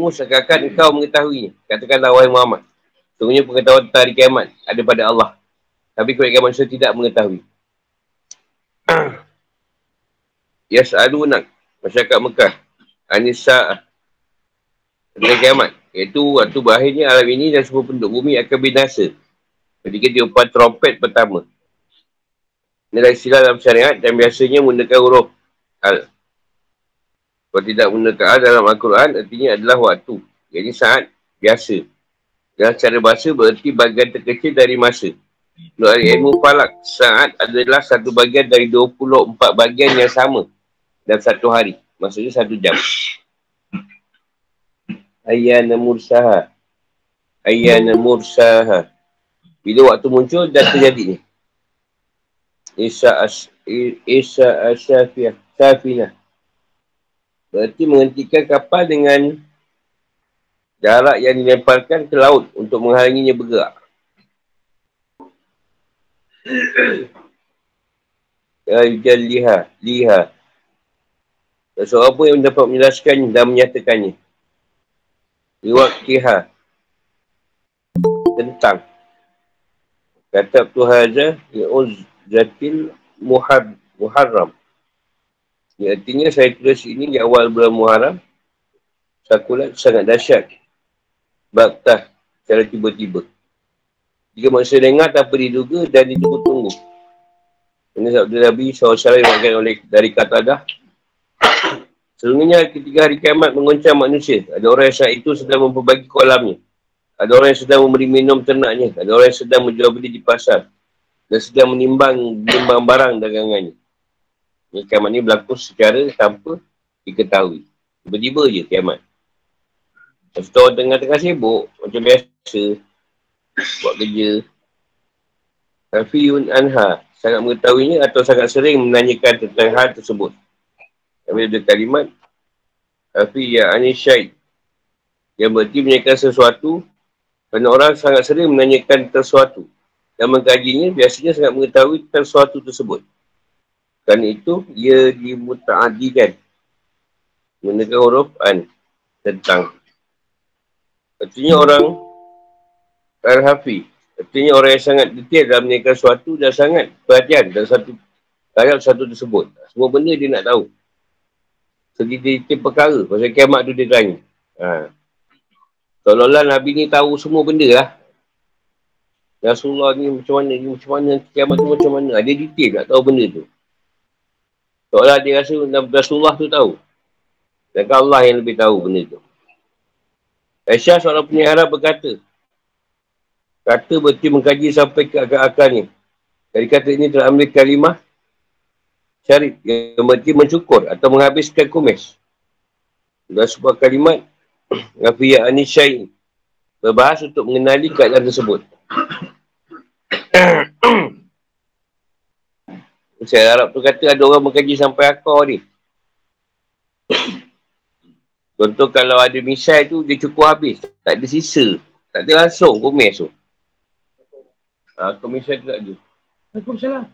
ilmu seakan engkau mengetahuinya. Katakanlah wahai Muhammad. Sungguhnya pengetahuan tentang hari kiamat ada pada Allah. Tapi kebanyakan manusia tidak mengetahui. Yas'alunak. Masyarakat Mekah. Anissa. Tentang kiamat. Iaitu waktu berakhirnya alam ini dan semua penduduk bumi akan binasa. Ketika diupan trompet pertama. Ini adalah istilah dalam syariat dan biasanya menggunakan huruf al. Kalau tidak menggunakan al dalam Al-Quran, artinya adalah waktu. Jadi saat biasa. Dalam cara bahasa berarti bagian terkecil dari masa. Menurut ilmu falak, saat adalah satu bagian dari 24 bagian yang sama dalam satu hari. Maksudnya satu jam. Ayyana mursaha. Ayyana mursaha. Bila waktu muncul, dah terjadi ni. Isa as Isa asyafiyah. Safina. Berarti menghentikan kapal dengan jarak yang dilemparkan ke laut untuk menghalanginya bergerak. Ya liha, liha. Seorang pun yang dapat menjelaskan dan menyatakannya. Iwakiha. Tentang. Kata tu haza zatil muhar, muharram. Ini artinya saya tulis ini di awal bulan Muharram. Sakulat sangat dahsyat. Baktah secara tiba-tiba. Jika manusia dengar tanpa diduga dan ditunggu-tunggu. Ini sabda Nabi SAW yang oleh dari kata dah. Sesungguhnya ketika hari kiamat mengoncang manusia, ada orang yang saat itu sedang memperbagi kolamnya. Ada orang yang sedang memberi minum ternaknya. Ada orang yang sedang menjual beli di pasar. Dan sedang menimbang, menimbang barang dagangannya. Ini kiamat ini berlaku secara tanpa diketahui. Tiba-tiba je kiamat. Lepas tu tengah-tengah sibuk. Macam biasa. Buat kerja. Tapi Yun Anha sangat mengetahuinya atau sangat sering menanyakan tentang hal tersebut. Tapi ada kalimat Tapi ya Anisyaid Yang berarti menanyakan sesuatu Kerana orang sangat sering menanyakan sesuatu Dan mengkajinya biasanya sangat mengetahui tentang sesuatu tersebut Kerana itu ia dimuta'adikan Menggunakan huruf an Tentang Artinya orang Al-Hafi Artinya orang yang sangat detail dalam menanyakan sesuatu Dan sangat perhatian dalam satu Terhadap satu tersebut Semua benda dia nak tahu segi detail perkara. Pasal kiamat tu dia tanya. Ha. Seolah-olah Nabi ni tahu semua benda lah. Rasulullah ni macam mana, ni macam mana, kiamat tu macam mana. Dia detail nak tahu benda tu. Seolah dia rasa Rasulullah tu tahu. Dan Allah yang lebih tahu benda tu. Aisyah seorang penyihara berkata. Kata berarti mengkaji sampai ke akar-akarnya. Dari kata ini telah ambil kalimah syarif yang berarti mencukur atau menghabiskan kumis. Dan sebuah kalimat Rafiyah Anisyai berbahas untuk mengenali keadaan tersebut. Saya harap tu kata ada orang mengkaji sampai akar ni. Contoh kalau ada misai tu dia cukup habis. Tak ada sisa. Tak ada langsung kumis tu. Ha, kumis tu tak ada. Waalaikumsalam.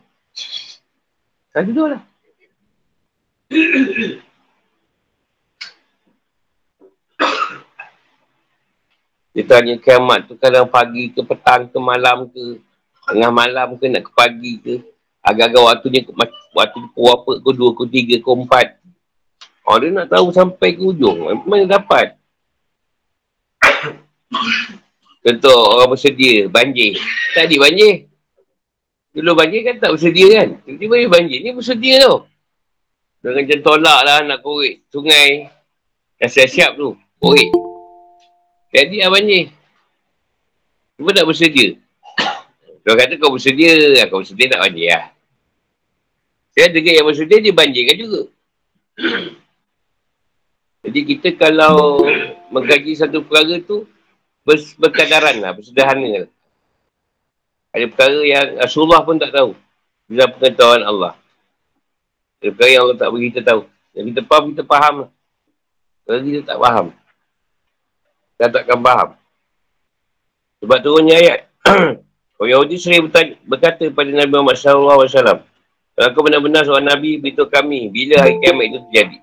Saya duduk lah. Dia tanya kiamat tu kadang pagi ke petang ke malam ke tengah malam ke nak ke pagi ke agak-agak waktu dia waktu dia pukul apa ke dua ke tiga ke empat oh dia nak tahu sampai ke ujung mana dapat contoh orang bersedia banjir tak ada banjir Dulu banjir kan tak bersedia kan. Tiba-tiba dia banjir. Ni bersedia tau. Dengan macam tolak lah nak korek sungai. Dah siap-siap tu. Korek. Jadi lah banjir. Cuma tak bersedia. Kau kata kau bersedia. Kau bersedia tak banjir lah. Saya dengar yang bersedia dia banjirkan juga. Jadi kita kalau mengkaji satu perkara tu berkadaran lah, bersederhana lah. Ada perkara yang Rasulullah pun tak tahu. Bila pengetahuan Allah. Ada perkara yang Allah tak beri kita tahu. Yang kita faham, kita faham. Kalau kita tak faham. Kita takkan faham. Sebab turunnya ayat. Orang Yahudi sering berkata kepada Nabi Muhammad SAW. Kalau kau benar-benar seorang Nabi, beritahu kami bila hari kiamat itu terjadi.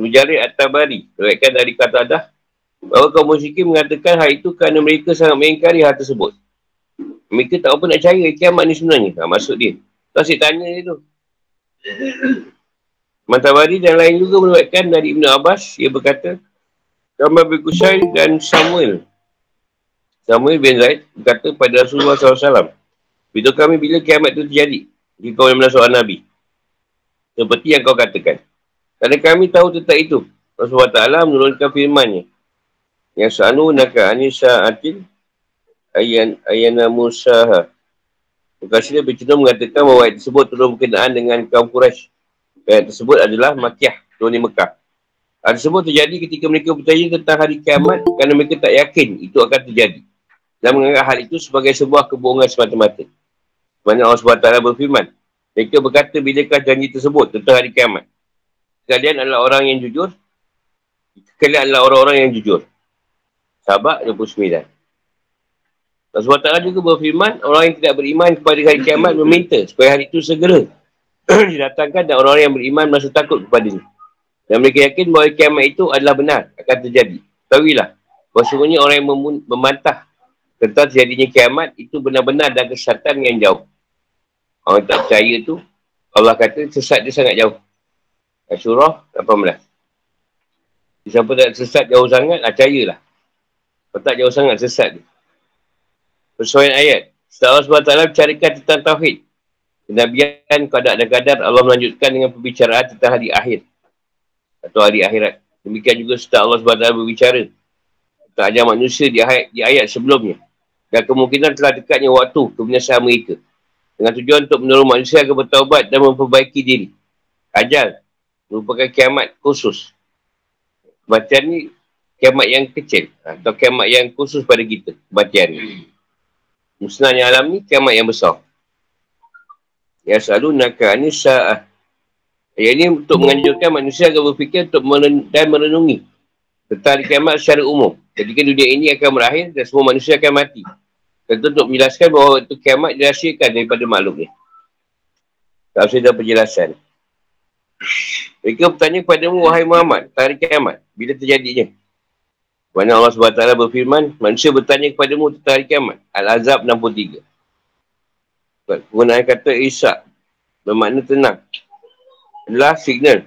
Mujarid At-Tabari. Terkaitan dari kata adah. Bahawa kaum musyrikin mengatakan hal itu kerana mereka sangat mengingkari hal tersebut. Mereka tak apa nak cari kiamat ni sebenarnya. Ha, maksud dia. Tu asyik tanya dia tu. Matahari dan lain juga menuatkan dari Ibn Abbas. Ia berkata, Kamar bin Qusay dan Samuel. Samuel bin Zaid berkata pada Rasulullah SAW. Beritahu kami bila kiamat itu terjadi. Jika kau yang seorang Nabi. Seperti yang kau katakan. Kerana kami tahu tentang itu. Rasulullah Ta'ala menurunkan firmannya. Yang sa'anu naka anisa atil ayan ayana musaha. Mukasir bercenderung mengatakan bahawa ayat tersebut turun berkenaan dengan kaum Quraisy. Ayat tersebut adalah Makiah, turun di Mekah. Hal tersebut terjadi ketika mereka bertanya tentang hari kiamat kerana mereka tak yakin itu akan terjadi. Dan menganggap hal itu sebagai sebuah kebohongan semata-mata. Mana Allah SWT berfirman. Mereka berkata bilakah janji tersebut tentang hari kiamat. Kalian adalah orang yang jujur. Kalian adalah orang-orang yang jujur. Sabak 29. Allah SWT juga berfirman, orang yang tidak beriman kepada hari kiamat meminta supaya hari itu segera didatangkan dan orang-orang yang beriman merasa takut kepada ini. Dan mereka yakin bahawa kiamat itu adalah benar, akan terjadi. Tahuilah, bahawa orang yang mem- membantah tentang terjadinya kiamat itu benar-benar ada kesesatan yang jauh. Orang tak percaya tu, Allah kata sesat dia sangat jauh. Asyurah 18. Siapa tak sesat jauh sangat, lah percayalah. Kalau tak jauh sangat, sesat dia. Persoalan ayat. Setelah Allah SWT bicarakan tentang Tauhid. Kenabian kadar dan kadar Allah melanjutkan dengan pembicaraan tentang hari akhir. Atau hari akhirat. Demikian juga setelah Allah SWT berbicara. Tentang ajar manusia di ayat, di ayat sebelumnya. Dan kemungkinan telah dekatnya waktu kebinasaan mereka. Dengan tujuan untuk menolong manusia agar bertaubat dan memperbaiki diri. Ajal merupakan kiamat khusus. Kematian ni kiamat yang kecil. Atau kiamat yang khusus pada kita. Kematian ni musnah yang alam ni kiamat yang besar. Ya selalu nakal ni sa'ah. Ayat ini untuk menganjurkan manusia agar berfikir untuk meren- dan merenungi tentang kiamat secara umum. Ketika dunia ini akan berakhir dan semua manusia akan mati. Tentu untuk menjelaskan bahawa itu kiamat dirahsiakan daripada makhluk ni. Tak usah ada penjelasan. Mereka bertanya kepada mu, wahai Muhammad, hari kiamat, bila terjadinya? Mana Allah SWT berfirman, manusia bertanya kepadamu tentang hari kiamat. Al-Azab 63. Penggunaan kata Isa bermakna tenang. Adalah signal.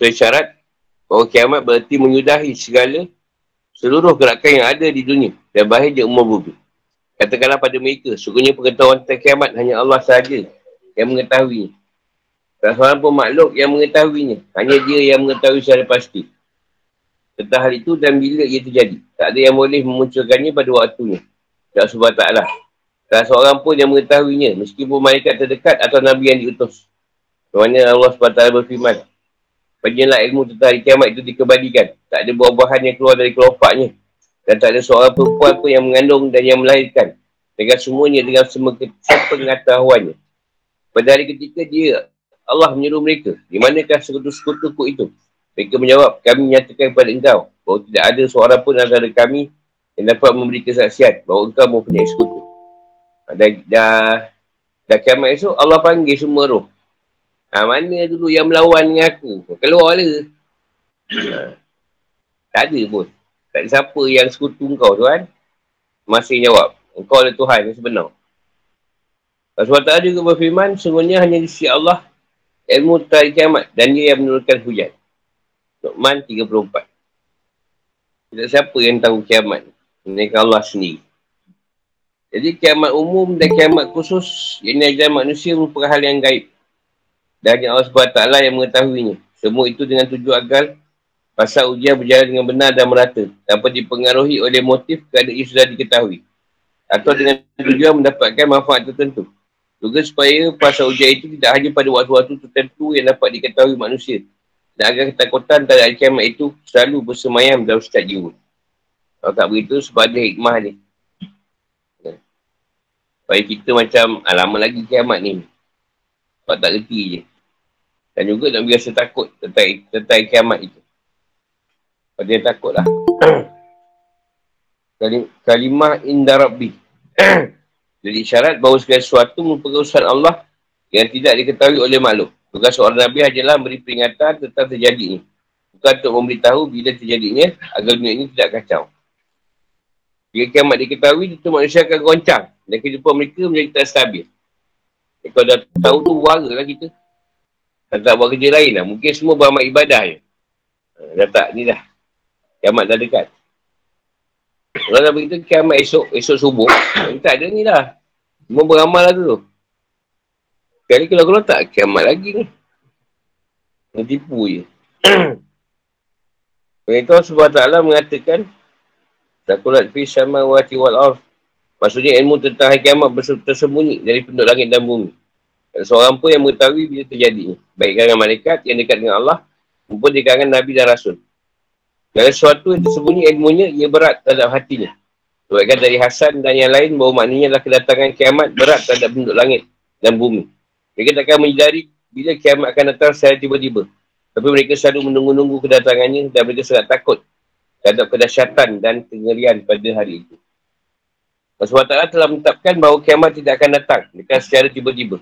Tersyarat bahawa kiamat berarti menyudahi segala seluruh gerakan yang ada di dunia dan bahaya umur bumi. Katakanlah pada mereka, sungguhnya pengetahuan tentang kiamat hanya Allah sahaja yang mengetahui. Tak seorang pun makhluk yang mengetahuinya. Hanya dia yang mengetahui secara pasti tentang hal itu dan bila ia terjadi. Tak ada yang boleh memunculkannya pada waktunya. Tak sebab taklah. Tak seorang pun yang mengetahuinya. Meskipun malaikat terdekat atau Nabi yang diutus. Kerana Allah SWT berfirman. Penyelah ilmu tentang hari kiamat itu dikembalikan. Tak ada buah-buahan yang keluar dari kelopaknya. Dan tak ada seorang perempuan pun yang mengandung dan yang melahirkan. Dengan semuanya dengan semua pengetahuannya. Pada hari ketika dia, Allah menyuruh mereka. Di manakah sekutu-sekutuku itu? Mereka menjawab, kami menyatakan kepada engkau bahawa tidak ada seorang pun antara kami yang dapat memberi kesaksian bahawa engkau mempunyai sekutu. Dah, dah, dah kiamat esok, Allah panggil semua roh. Ha, mana dulu yang melawan dengan aku? Keluar lah. Ha, tak ada pun. Tak ada siapa yang sekutu engkau tuan. Masih jawab. Engkau adalah Tuhan yang sebenar. Rasulullah juga berfirman, sungguhnya hanya di sisi Allah ilmu tentang kiamat dan dia yang menurunkan hujan. Luqman 34. Tidak siapa yang tahu kiamat. Mereka Allah sendiri. Jadi kiamat umum dan kiamat khusus yang ajaran manusia merupakan hal yang gaib. Dan hanya Allah SWT yang mengetahuinya. Semua itu dengan tujuan agar pasal ujian berjalan dengan benar dan merata. Tanpa dipengaruhi oleh motif keadaan yang sudah diketahui. Atau dengan tujuan mendapatkan manfaat tertentu. Juga supaya pasal ujian itu tidak hanya pada waktu-waktu tertentu yang dapat diketahui manusia. Dan agar ketakutan pada hari itu selalu bersemayam dalam setiap jiwa. Kalau tak begitu, sebab ada hikmah ni. Supaya kita macam, ah, lama lagi kiamat ni. Sebab tak reti je. Dan juga nak biasa takut tentang, tentang kiamat itu. Sebab dia takut lah. Kalimah inda rabbi. Jadi syarat bahawa segala sesuatu merupakan usaha Allah yang tidak diketahui oleh makhluk. Tugas seorang Nabi adalah beri peringatan tentang terjadi ini. Bukan untuk memberitahu bila terjadinya agar dunia ini tidak kacau. Jika kiamat diketahui, itu manusia akan goncang. Dan kehidupan mereka menjadi tak stabil. Eh, kalau dah tahu tu, warga lah kita. Dan tak buat kerja lain lah. Mungkin semua beramal ibadah je. Ha, dah tak, ni dah. Kiamat dah dekat. Kalau dah begitu, kiamat esok, esok subuh. Tak ada ni dah. Semua beramal lah dulu. Kali kalau kalau tak, kiamat lagi ni. Tipu je. Sebab itu Allah SWT mengatakan Takulat fi sama wa wal arf. Maksudnya ilmu tentang hari kiamat tersembunyi dari penduduk langit dan bumi. Seorang pun yang mengetahui bila terjadi. Baik kalangan malaikat yang dekat dengan Allah maupun di kalangan Nabi dan Rasul. Kalau sesuatu yang tersembunyi ilmunya, ia berat terhadap hatinya. Sebabkan dari Hasan dan yang lain bahawa maknanya adalah kedatangan kiamat berat terhadap penduduk langit dan bumi. Mereka takkan menyadari bila kiamat akan datang secara tiba-tiba. Tapi mereka selalu menunggu-nunggu kedatangannya dan mereka sangat takut terhadap kedahsyatan dan kengerian pada hari itu. Allah SWT telah menetapkan bahawa kiamat tidak akan datang dekat secara tiba-tiba.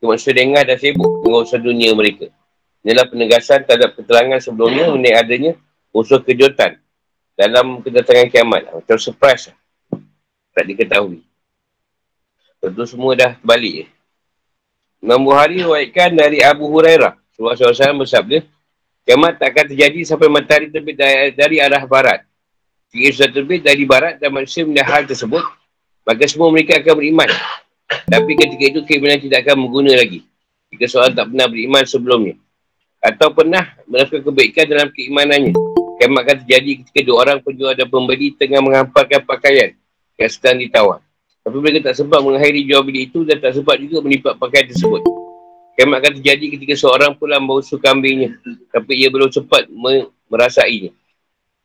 Manusia dengar dan sibuk dengan usaha dunia mereka. Inilah penegasan terhadap keterangan sebelumnya mengenai adanya unsur kejutan dalam kedatangan kiamat. Macam surprise. Tak diketahui. Tentu semua dah terbalik. Imam Buhari ruaitkan dari Abu Hurairah. Sebuah sahabat bersabda, Kiamat tak akan terjadi sampai matahari terbit dari, dari arah barat. Jika sudah terbit dari barat dan manusia melihat hal tersebut, maka semua mereka akan beriman. Tapi ketika itu keimanan tidak akan mengguna lagi. Jika seorang tak pernah beriman sebelumnya. Atau pernah melakukan kebaikan dalam keimanannya. Kiamat akan terjadi ketika dua orang penjual dan pembeli tengah menghamparkan pakaian yang sedang ditawar. Tapi mereka tak sempat mengakhiri jual beli itu dan tak sempat juga menipak pakaian tersebut. Kiamat akan terjadi ketika seorang pulang membusuk kambingnya. Tapi ia belum sempat merasainya.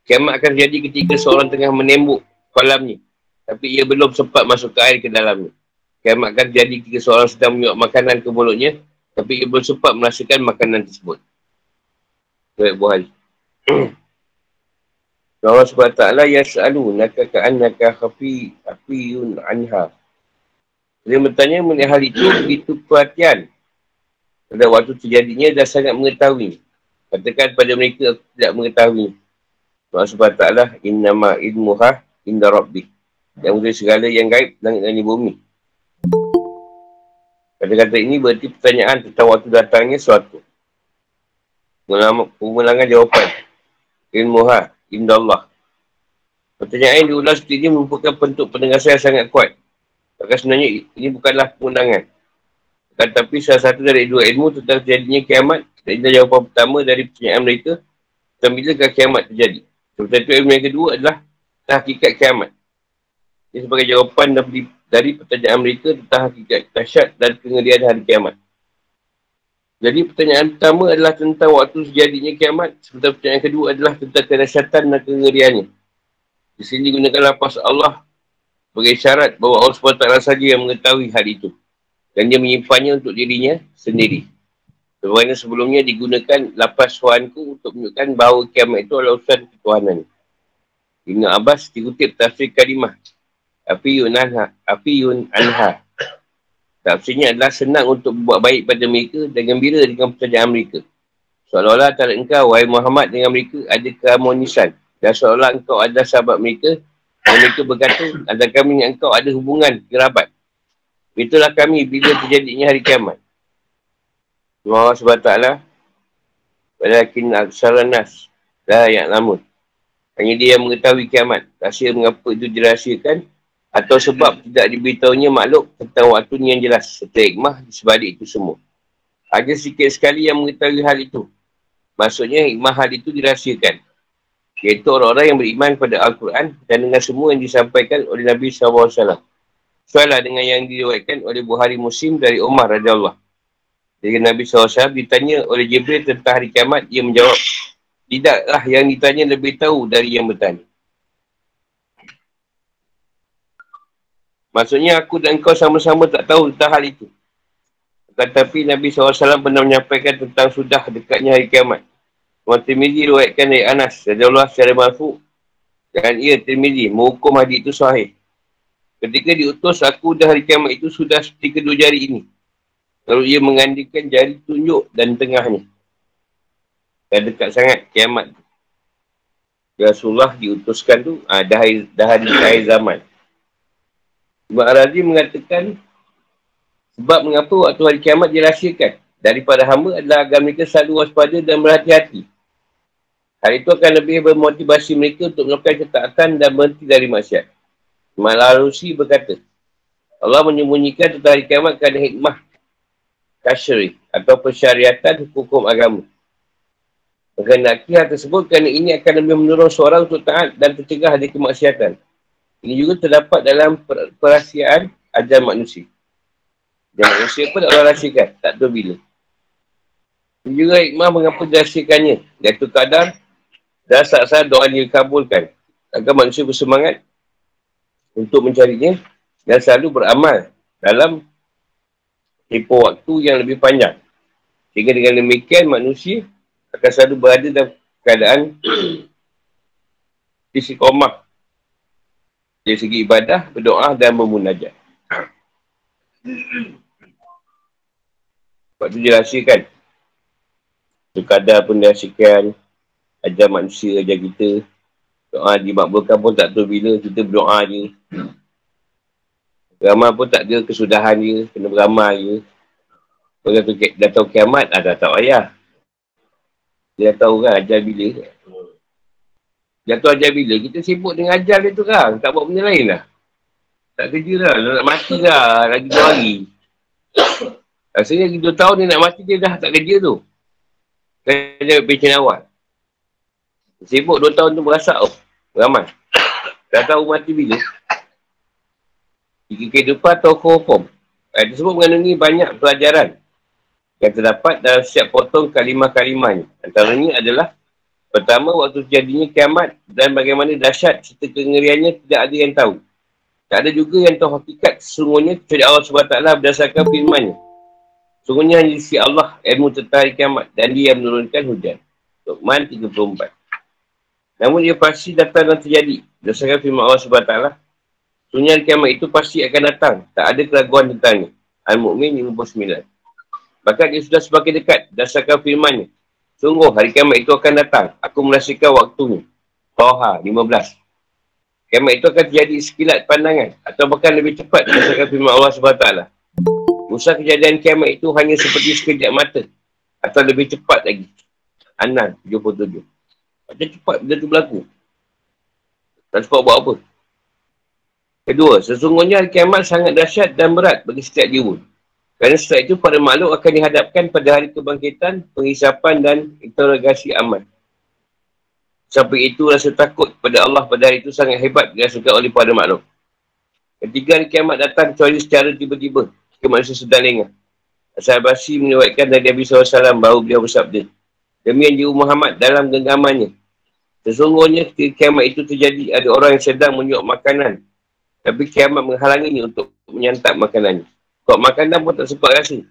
Kiamat akan terjadi ketika seorang tengah menembuk kolamnya. Tapi ia belum sempat masuk ke air ke dalamnya. Kiamat akan terjadi ketika seorang sedang menyuap makanan ke mulutnya. Tapi ia belum sempat merasakan makanan tersebut. Baik buhari. Allah SWT yas'alu naka ka'annaka khafi afiyun anha. Dia bertanya mengenai hal itu begitu perhatian pada waktu terjadinya dah sangat mengetahui. Katakan pada mereka tidak mengetahui. Allah SWT innama ilmuha inda rabbi. Yang mungkin segala yang gaib langit dan bumi. Kata-kata ini berarti pertanyaan tentang waktu datangnya suatu. Pemulangan jawapan. Ilmuha inda Allah. Pertanyaan yang diulas seperti ini merupakan bentuk penegasan yang sangat kuat. Maka sebenarnya ini bukanlah pemunangan. Tetapi salah satu dari dua ilmu tentang terjadinya kiamat dan ini jawapan pertama dari pertanyaan mereka tentang bila kiamat terjadi. Seperti itu ilmu yang kedua adalah hakikat kiamat. Ini sebagai jawapan dari, dari pertanyaan mereka tentang hakikat dahsyat dan kengerian hari kiamat. Jadi pertanyaan pertama adalah tentang waktu terjadinya kiamat. Sementara pertanyaan kedua adalah tentang kedahsyatan dan kengeriannya. Di sini gunakan lapas Allah sebagai syarat bahawa Allah SWT saja yang mengetahui hal itu dan dia menyimpannya untuk dirinya sendiri. Sebagaimana sebelumnya digunakan lapas suanku untuk menunjukkan bahawa kiamat itu adalah urusan ketuhanan. Ibn Abbas dikutip tafsir kalimah. Api yun anha. Api yun anha. Tafsirnya adalah senang untuk buat baik pada mereka dan gembira dengan pertanyaan mereka. Seolah-olah antara engkau, wahai Muhammad dengan mereka ada keharmonisan. Dan seolah engkau ada sahabat mereka dan mereka berkata, ada kami dengan engkau ada hubungan kerabat. Itulah kami bila terjadinya hari kiamat. Allah SWT Walakin aksaran nas Dah yang namun Hanya dia yang mengetahui kiamat Rahsia mengapa itu dirahsiakan Atau sebab tidak diberitahunya makhluk Tentang waktu yang jelas. Serta hikmah di sebalik itu semua. Ada sikit sekali yang mengetahui hal itu. Maksudnya hikmah hal itu dirahsiakan. Iaitu orang-orang yang beriman pada Al-Quran Dan dengan semua yang disampaikan oleh Nabi SAW Soalah dengan yang diriwayatkan oleh Buhari Muslim dari Umar radhiyallahu. Jadi Nabi SAW ditanya oleh Jibril tentang hari kiamat, ia menjawab, tidaklah yang ditanya lebih tahu dari yang bertanya. Maksudnya aku dan kau sama-sama tak tahu tentang hal itu. Tetapi Nabi SAW pernah menyampaikan tentang sudah dekatnya hari kiamat. Imam Tirmidhi ruatkan dari Anas, radhiyallahu secara mafu. Dan ia Tirmidhi menghukum hadis itu sahih. Ketika diutus aku dah hari kiamat itu sudah seperti kedua jari ini. Lalu ia mengandikan jari tunjuk dan tengahnya. Dan dekat sangat kiamat. Rasulullah diutuskan tu, ah, dah, dah hari, zaman. Ibn Arazi mengatakan, sebab mengapa waktu hari kiamat dirahsiakan? Daripada hamba adalah agar mereka selalu waspada dan berhati-hati. Hal itu akan lebih bermotivasi mereka untuk melakukan ketaatan dan berhenti dari maksiat. Malarusi berkata, Allah menyembunyikan tentang hari kiamat kerana hikmah kasyri atau persyariatan hukum agama. Mengenaki hal tersebut kerana ini akan lebih menurun seorang untuk taat dan tercegah dari kemaksiatan. Ini juga terdapat dalam per perahsiaan ajar manusia. Dan manusia pun tak boleh rahsiakan. Tak tahu bila. Ini juga hikmah mengapa dirahsiakannya. Iaitu kadar dan saat-saat doa dikabulkan. Agar manusia bersemangat untuk mencarinya dan selalu beramal dalam tempoh waktu yang lebih panjang. Sehingga dengan demikian manusia akan selalu berada dalam keadaan istiqomah dari segi ibadah, berdoa dan memunajat. Sebab tu dirahsiakan. Sekadar pun dirahsiakan. Ajar manusia, ajar kita. Doa dimakbulkan pun tak tahu bila kita berdoa je. Beramal pun tak ada kesudahan je. Kena beramal je. Kalau dah tahu kiamat, ah, dah tak payah. Dia tahu kan ajar bila. Tahu ajar bila. Kita sibuk dengan ajar dia tu kan. Tak buat benda lain lah. Tak kerja lah. Nak mati lah. Lagi dua hari. Rasanya lagi dua tahun dia nak mati dia dah tak kerja tu. Kerja pencen awal. Sibuk dua tahun tu berasak tu. Ramai. Dah tahu mati bila. Jika kehidupan atau hukum. Itu sebut mengandungi banyak pelajaran yang terdapat dalam setiap potong kalimah-kalimahnya. Antaranya adalah pertama waktu terjadinya kiamat dan bagaimana dahsyat serta kengeriannya tidak ada yang tahu. Tak ada juga yang tahu hakikat sesungguhnya kecuali Allah SWT berdasarkan firmannya. Sungguhnya hanya si Allah ilmu tentang hari kiamat dan dia yang menurunkan hujan. Luqman 34. Namun dia pasti datang dan terjadi. Berdasarkan firman Allah SWT. Sungguhnya hari kiamat itu pasti akan datang. Tak ada keraguan tentangnya. Al-Mu'min 59. Bahkan dia sudah semakin dekat dasarkan firmannya. Sungguh hari kiamat itu akan datang. Aku merasakan waktunya. Toha 15. Kiamat itu akan terjadi sekilat pandangan. Atau bahkan lebih cepat berdasarkan firman Allah SWT. Usaha kejadian kiamat itu hanya seperti sekejap mata. Atau lebih cepat lagi. Anan 77. Macam cepat benda itu berlaku. Tak sempat buat apa. Kedua, sesungguhnya kiamat sangat dahsyat dan berat bagi setiap jiwa. Kerana setelah itu para makhluk akan dihadapkan pada hari kebangkitan, penghisapan dan interogasi aman. Sampai itu rasa takut pada Allah pada hari itu sangat hebat dirasakan oleh para makhluk. Ketiga hari kiamat datang kecuali secara tiba-tiba ke manusia sedang lengah. Asal Basi menyebabkan dari Nabi SAW bahawa beliau bersabda. Demi yang jiwa Muhammad dalam genggamannya. Sesungguhnya ketika kiamat itu terjadi ada orang yang sedang menyuap makanan. Tapi kiamat menghalanginya untuk menyantap makanannya. Kau makan dah pun tak sempat rasa.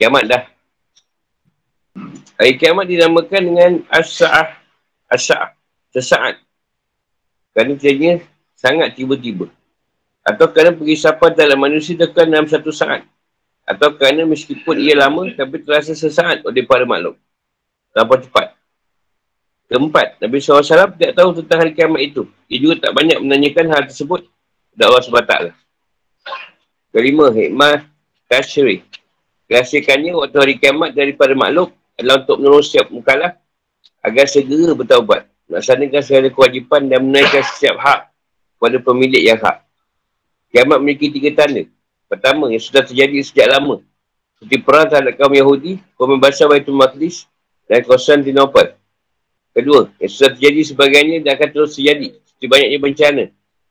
Kiamat dah. Hari kiamat dinamakan dengan as-sa'ah. As-sa'ah. Sesaat. Kerana jadinya sangat tiba-tiba. Atau kerana pengisapan dalam manusia tekan dalam satu saat. Atau kerana meskipun ia lama tapi terasa sesaat oleh para makhluk. Terlalu cepat. Keempat, Nabi SAW tidak tahu tentang hari kiamat itu. Ia juga tak banyak menanyakan hal tersebut kepada Allah SWT. Kelima, hikmah kasyri. Rahsiakannya waktu hari kiamat daripada makhluk adalah untuk menolong setiap mukalah agar segera bertaubat. Melaksanakan segala kewajipan dan menaikkan setiap hak kepada pemilik yang hak. Kiamat memiliki tiga tanda. Pertama, yang sudah terjadi sejak lama. Seperti perang terhadap kaum Yahudi, pembebasan Baitul Maqdis dan Konstantinopel. Kedua, yang sudah terjadi sebagainya dan akan terus terjadi. Seperti banyaknya bencana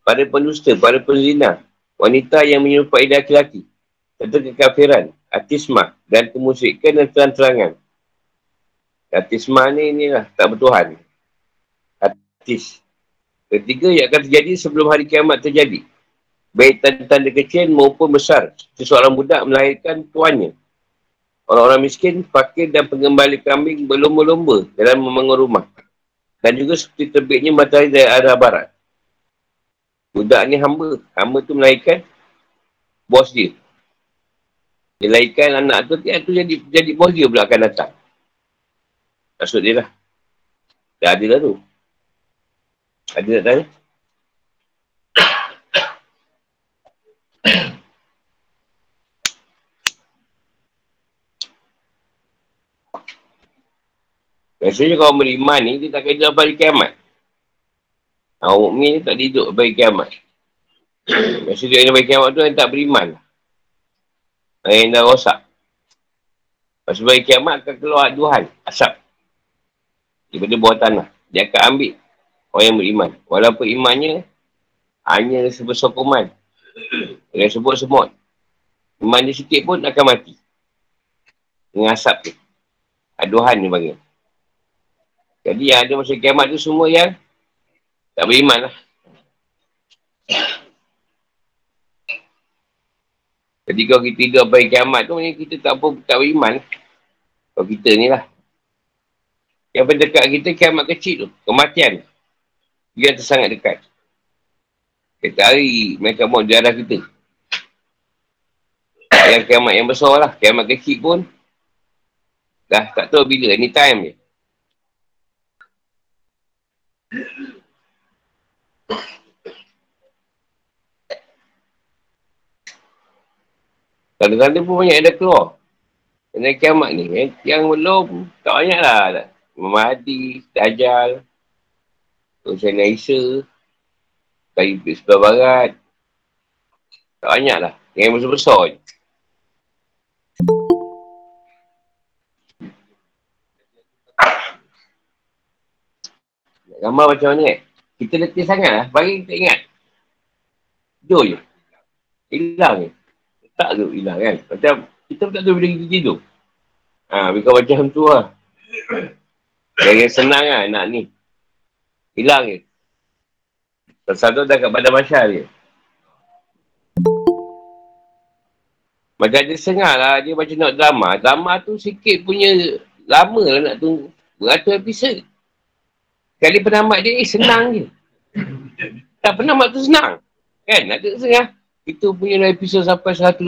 pada pendusta, pada penzina, wanita yang menyerupai laki-laki serta kekafiran, atisma dan kemusyrikan dan terang-terangan. Atisma ni inilah tak bertuhan. Atis. Ketiga yang akan terjadi sebelum hari kiamat terjadi. Baik tanda-tanda kecil maupun besar. Seseorang budak melahirkan tuannya. Orang-orang miskin, fakir dan pengembali kambing berlomba-lomba dalam membangun rumah. Dan juga seperti terbitnya matahari dari arah barat. Budak ni hamba. Hamba tu melahirkan bos dia. Dia lahirkan anak tu, dia tu jadi jadi bos dia pula akan datang. Maksud dia lah. Dah ada lah tu. Ada tak tanya? Biasanya kalau beriman ni, dia tak kena bagi kiamat. Orang mukmin tak hidup bagi kiamat. Maksudnya dia bagi kiamat tu yang tak beriman. Yang dah rosak. Lepas bagi kiamat akan keluar Tuhan, asap. Daripada bawah tanah. Dia akan ambil orang yang beriman. Walaupun imannya hanya sebesar kuman. Dia sebut semut. Iman dia sikit pun akan mati. Dengan asap tu. Aduhan ni bagi. Jadi yang ada masa kiamat tu semua yang tak beriman lah. Jadi kalau kita hidup sampai kiamat tu, kita tak apa, tak beriman. Kalau kita ni lah. Yang pendekat kita, kiamat kecil tu. Kematian. Dia sangat dekat. Kita hari, mereka mahu darah kita. Yang kiamat yang besar lah. Kiamat kecil pun, dah tak tahu bila, anytime je. Kadang-kadang pun banyak yang dah keluar. Kena kiamat ni. Yang, yang belum, tak banyak lah. Mahdi, Dajjal, Hussein Aisyah, Kayu Sebelah Barat. Tak banyak lah. Yang besar-besar je. Gambar macam mana kan? Kita letih sangat lah. Bagi kita ingat. Jom je. Hilang je tak tu hilang kan. Macam kita pun tak tahu bila kita tidur. Ha, bukan macam tu lah. Yang senang lah nak ni. Hilang je. Satu dah kat badan masyarakat dia. Macam dia sengah lah. Dia macam nak drama. Drama tu sikit punya lama lah nak tunggu. Beratus episod. Kali penamat dia, eh senang je. Tak penamat tu senang. Kan? Ada sengah. Kita punya episod sampai 120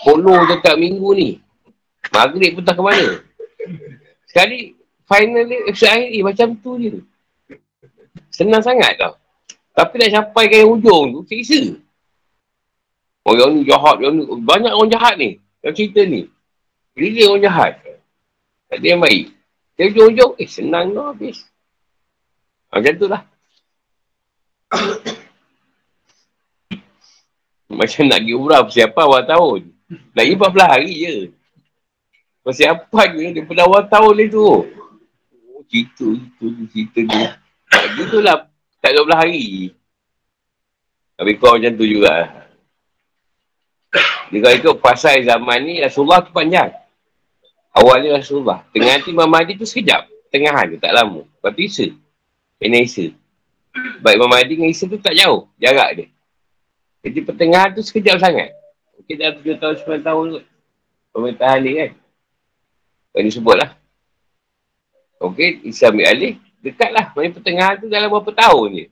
Polo dekat minggu ni Maghrib pun tak ke mana Sekali Final episod akhir ni macam tu je Senang sangat tau Tapi nak sampai ke hujung tu Siksa Orang ni jahat yang ni. Banyak orang jahat ni Yang cerita ni Bila orang jahat Tak ada yang baik Dia hujung-hujung Eh senang tu habis Macam tu lah Macam nak pergi umrah persiapan awal tahun. Nak pergi 14 hari je. Persiapan je daripada awal tahun ni tu. Oh, cerita, cerita, cerita ni. Gitu lah. Tak 12 hari. Tapi kau macam tu juga. Dia kalau ikut pasal zaman ni, Rasulullah tu panjang. Awalnya Rasulullah. Tengah nanti Imam Mahdi tu sekejap. Tengahan tu, tak lama. Lepas tu Isa. Kena Isa. Baik Imam Mahdi dengan Isa tu tak jauh. Jarak dia. Jadi pertengahan tu sekejap sangat. Mungkin dah tujuh tahun, sembilan tahun kot. Pemerintahan ni kan. Yang disebut lah. Okey, Isa ambil alih. Dekat lah. Maksudnya pertengahan tu dalam berapa tahun je.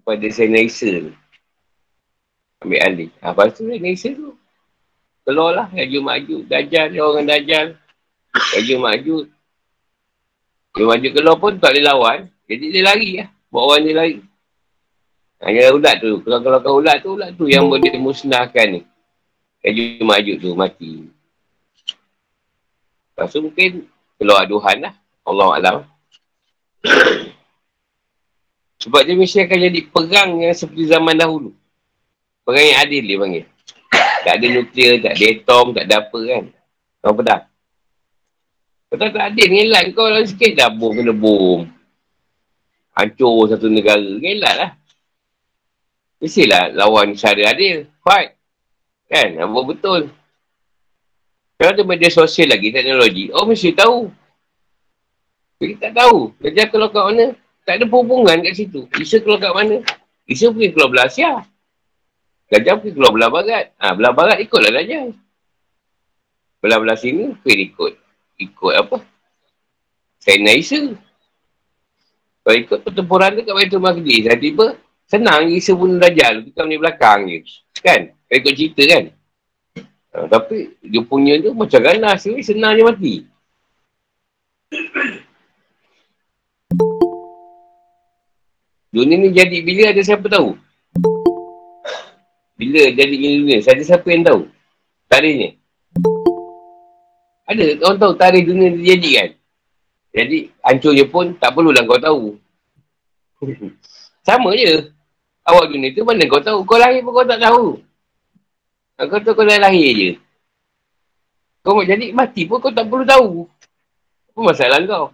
Kepada Sayyidina Isa ni. Ambil alih. Ha, lepas tu Sayyidina Isa tu. Keluar lah. Yaju Maju. Dajjal. Orang Dajjal. Yaju Maju. Yaju Maju keluar pun tak boleh lawan. Jadi dia lari lah. Bawa orang dia lari. Hanya ulat tu. Kalau kau ulat tu, ulat tu yang boleh musnahkan ni. Kaju maju tu mati. Lepas tu mungkin keluar aduhan lah. Allah Alam. Sebab dia mesti akan jadi perang yang seperti zaman dahulu. Perang yang adil dia panggil. Tak ada nuklear, tak ada atom, tak ada apa kan. Kau pedang. Kau tak, tak adil, ngelat kau dalam sikit dah bom kena bom. Hancur satu negara, ngelat lah. Mestilah lawan cara adil. Fight. Kan? Apa betul? Kalau ada media sosial lagi, teknologi, oh mesti tahu. Kita tak tahu. Kerja kalau kat mana, tak ada hubungan kat situ. Isa keluar kat mana? Isa pergi keluar belah Asia. Gajah pergi keluar belah barat. Ha, belah barat ikutlah gajah. Belah-belah sini, pergi ikut. Ikut apa? Sayyidina Isa. Kalau ikut pertempuran tu kat Baitul Maqdis, dah tiba, Senang Isa bunuh Dajjal. Kita ni belakang je. Kan? Kau ikut cerita kan? Ha, tapi dia punya tu macam ganas. Senang je mati. Dunia ni jadi bila ada siapa tahu? Bila jadi dunia, ada siapa yang tahu? Tarikhnya. Ada orang tahu tarikh dunia dia jadi kan? Jadi hancurnya pun tak perlulah kau tahu. Sama je. Awal dunia tu mana kau tahu? Kau lahir pun kau tak tahu. Kau tahu kau dah lahir je. Kau mau jadi mati pun kau tak perlu tahu. Apa masalah kau?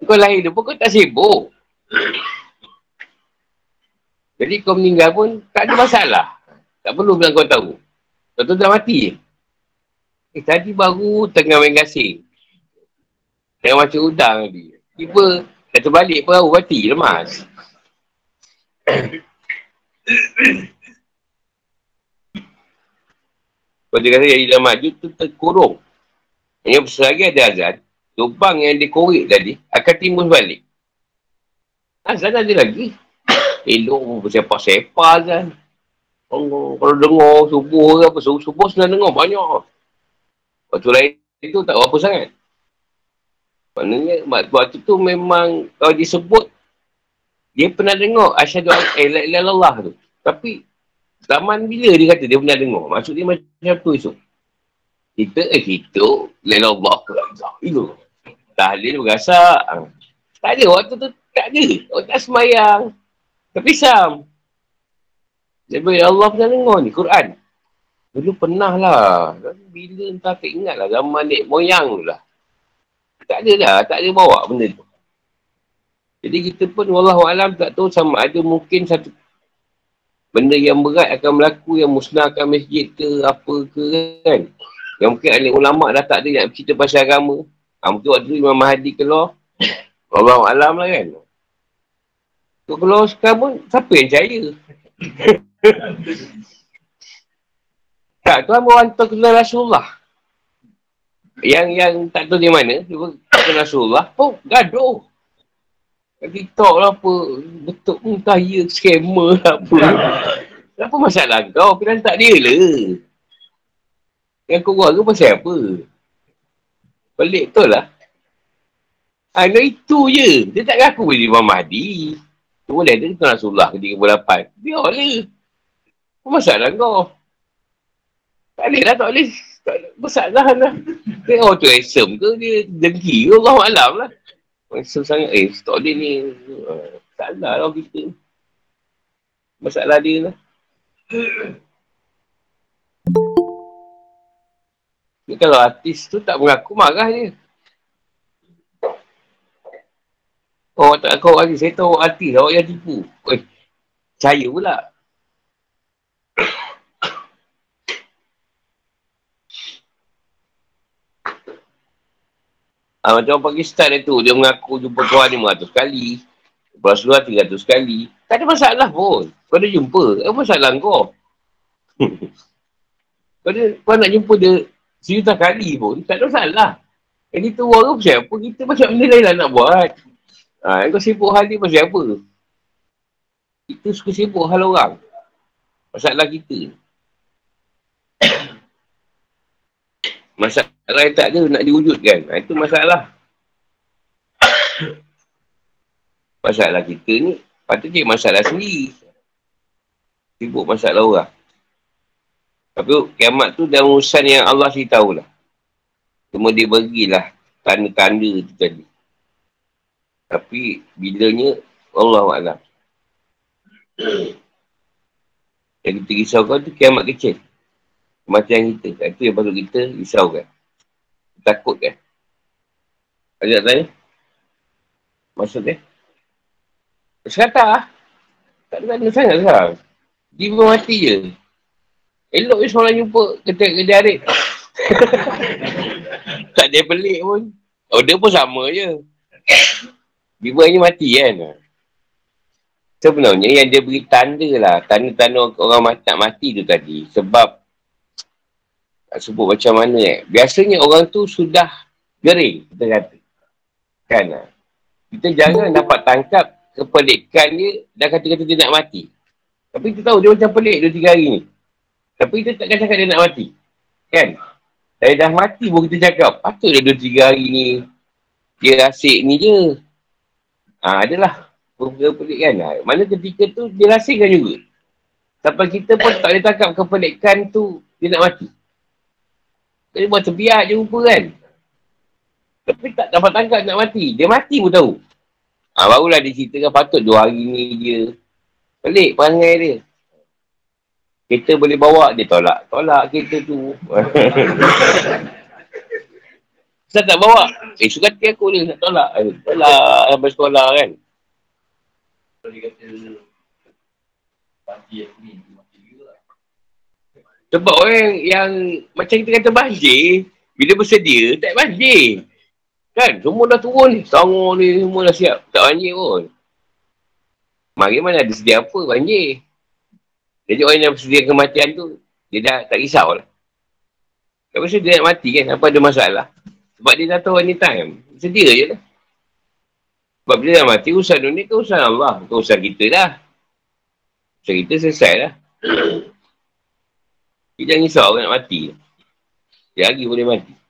kau lahir tu pun kau tak sibuk. Jadi kau meninggal pun tak ada masalah. Tak perlu bilang kau tahu. Kau tu dah mati. Eh tadi baru tengah main gasing. Tengah macam udang tadi. Tiba, dah terbalik perahu mati lemas. Kalau dia kata dah maju tu terkurung. Yang selagi ada azan, lubang yang dikorek tadi akan timbul balik. Azan ada lagi. Elok bersepak-sepak azan. Oh, kalau dengar subuh ke apa, subuh, subuh senang dengar banyak. Waktu lain itu tak apa sangat. Maknanya, waktu tu memang kalau disebut, dia pernah dengar asyadu al-ilallah tu. Tapi, zaman bila dia kata dia pernah dengar? Maksud dia macam tu esok. Kita, eh kita, ilallah ke itu. Tahlil berasa. Tak ada, waktu tu tak ada. Orang tak semayang. Tapi sam. Dia Allah pernah dengar ni, Quran. Dulu pernah lah. Bila entah tak ingat lah zaman nek moyang lah. Tak ada lah. Tak ada bawa benda tu. Jadi kita pun Wallahualam tak tahu sama ada mungkin satu benda yang berat akan berlaku yang musnahkan masjid ke apa ke kan. Yang mungkin ahli ulama dah tak ada nak cerita pasal agama. Ha, mungkin waktu tu Imam Mahdi keluar. Wallahualam lah kan. Kalau sekarang pun siapa yang percaya? Tak, tuan bawa hantar kenal Rasulullah. Yang yang tak tahu di mana, dia kenal Rasulullah, oh, gaduh. Kat TikTok lah apa, betul pun kaya, scammer lah apa. Apa masalah kau? Kena tak dia lah. Yang kau ke pasal apa? Pelik betul lah. Ha, itu je. Dia tak ngaku dia Imam Mahdi. Tu boleh dia kenal Rasulullah ketika berlapan. Biarlah. Apa masalah kau? Tak boleh lah, tak boleh. Tak Bersalah lah. Dia orang tu handsome ke, dia dengki ke, Allah malam lah. Handsome sangat, eh, tak boleh ni. Salah lah kita. Masalah dia lah. Ni kalau artis tu tak mengaku marah dia. Oh, tak kau artis. Saya tahu artis. Awak yang tipu. Eh, saya pula. Ha, macam orang Pakistan itu, dia mengaku jumpa Tuhan 500 kali. Rasulullah 300 kali. Tak ada masalah pun. Kau ada jumpa. Apa masalah kau? kau, ada, kau nak jumpa dia sejuta kali pun, tak ada masalah. Yang kita buat ke pasal apa? Kita macam benda lain lah nak buat. Ha, kau sibuk hal ni pasal apa? Kita suka sibuk hal orang. Masalah kita. Masalah yang tak ada nak diwujudkan. Ha, itu masalah. masalah kita ni, patut je masalah sendiri. Sibuk masalah orang. Tapi kiamat tu dalam urusan yang Allah sih tahulah. Cuma dia bagilah tanda-tanda tu tadi. Tapi bilanya Allah Alam. Yang kita risaukan tu kiamat kecil. Kematian kita. Itu yang patut kita risaukan. Takut kan? Ada tak tanya? Maksudnya? Sekarang tak. Tak ada sangat sekarang. Dia mati je. Elok je seorang jumpa kerja arik. tak ada pelik pun. Oh, dia pun sama je. Dia ni mati kan? Sebenarnya yang dia beri tanda lah. Tanda-tanda orang mati, tak mati tu tadi. Sebab tak sebut macam mana eh. Biasanya orang tu sudah gering, kita kata. Kan? Ah? Kita jangan dapat tangkap kepelikan dia dan kata-kata dia nak mati. Tapi kita tahu dia macam pelik dua tiga hari ni. Tapi kita takkan cakap dia nak mati. Kan? Saya dah mati pun kita cakap. Patut dia dua tiga hari ni. Dia asyik ni je. Ha, adalah. Perkara pelik kan. Ha, mana ketika tu dia rasingkan juga. Sampai kita pun tak boleh tangkap kepelikan tu. Dia nak mati. Dia buat terbiak je rupa kan. Tapi tak dapat tangkap nak mati. Dia mati pun tahu. Ha, barulah dia ceritakan patut dua hari ni dia. Pelik perangai dia. Kita boleh bawa dia tolak. Tolak kereta tu. Saya tak bawa. Eh, suka hati aku ni nak tolak. Tolak sampai sekolah kan. Sebab orang yang macam kita kata banjir, bila bersedia, tak banjir. Kan? Semua dah turun ni. Sangor ni semua dah siap. Tak banjir pun. Mari mana ada sedia apa banjir. Jadi orang yang bersedia kematian tu, dia dah tak risau lah. Tak pasal dia nak mati kan, apa ada masalah. Sebab dia dah tahu anytime. Sedia je lah. Sebab bila dah mati, urusan dunia ke urusan Allah. Ke urusan kita dah. Urusan kita selesai lah. Kita jangan risau nak mati. Dia lagi boleh mati.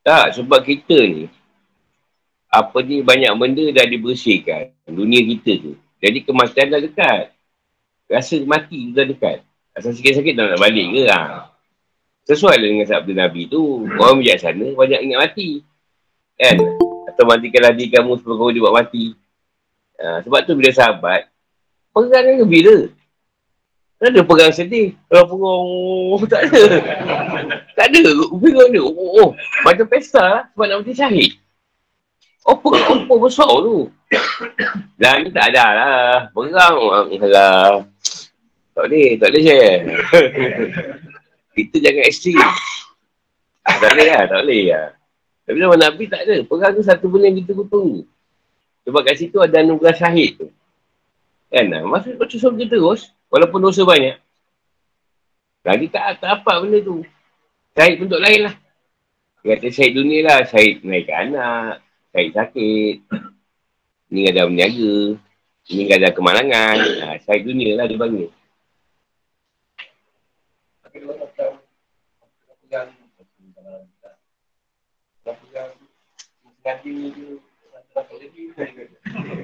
Tak, sebab kita ni, apa ni banyak benda dah dibersihkan. Dunia kita tu. Jadi kematian dah dekat. Rasa mati dah dekat. Asal sikit-sikit tak nak balik ke ha? Sesuai lah dengan sabda Nabi tu. Orang sana banyak ingat mati. Kan? Atau matikanlah diri kamu sebab kamu dia buat mati. Ha, sebab tu bila sahabat, pegang kan bila? Tak ada pegang sedih. Kalau pegang, oh, tak ada. tak ada. Pegang dia. Oh, oh, oh. Macam pesta lah. Sebab nak mati syahid. Oh, pegang apa besar tu. Dah ni tak ada lah. Pegang. Alah. Tak boleh. Tak boleh share. Kita jangan ekstrim. Tak boleh lah. Tak boleh lah. Tapi nama Nabi tak ada. Pegang tu satu benda yang kita tunggu. Sebab kat situ ada anugerah syahid tu. Kan? Maksud kau surga terus. Walaupun dosa banyak. Lagi tak, tak apa benda tu. Syahid bentuk lain lah. Dia kata syahid dunia lah. Syahid menaikkan anak. Syahid sakit. Ini ada berniaga. Ini ada kemalangan. Ha, syahid dunia lah dia panggil.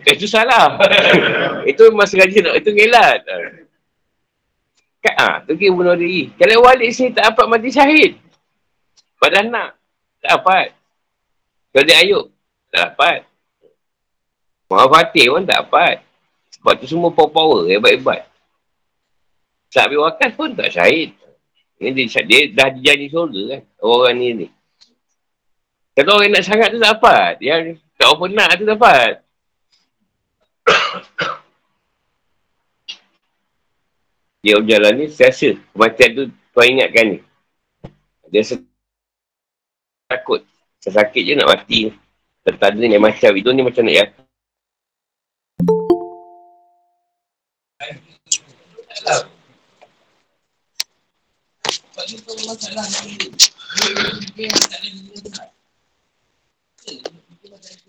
Itu salah. itu masa gaji nak. Itu ngelat. Kan, ha, tu kira bunuh diri. Kalau walik sini tak dapat mati syahid. Pada anak. Tak dapat. Kalau dia ayuk. Tak dapat. Maaf Fatih pun tak dapat. Sebab tu semua power-power. Hebat-hebat. Tak ambil wakas pun tak syahid. Ini dia, dia dah dijanji surga kan. Orang ni ni. Kalau orang nak sangat tu dapat. Yang tak apa nak tu dapat. dia berjalan ni siasa. Kematian tu tuan ingatkan ni. Dia takut. Sakit je nak mati. Tertanda ni macam itu ni macam nak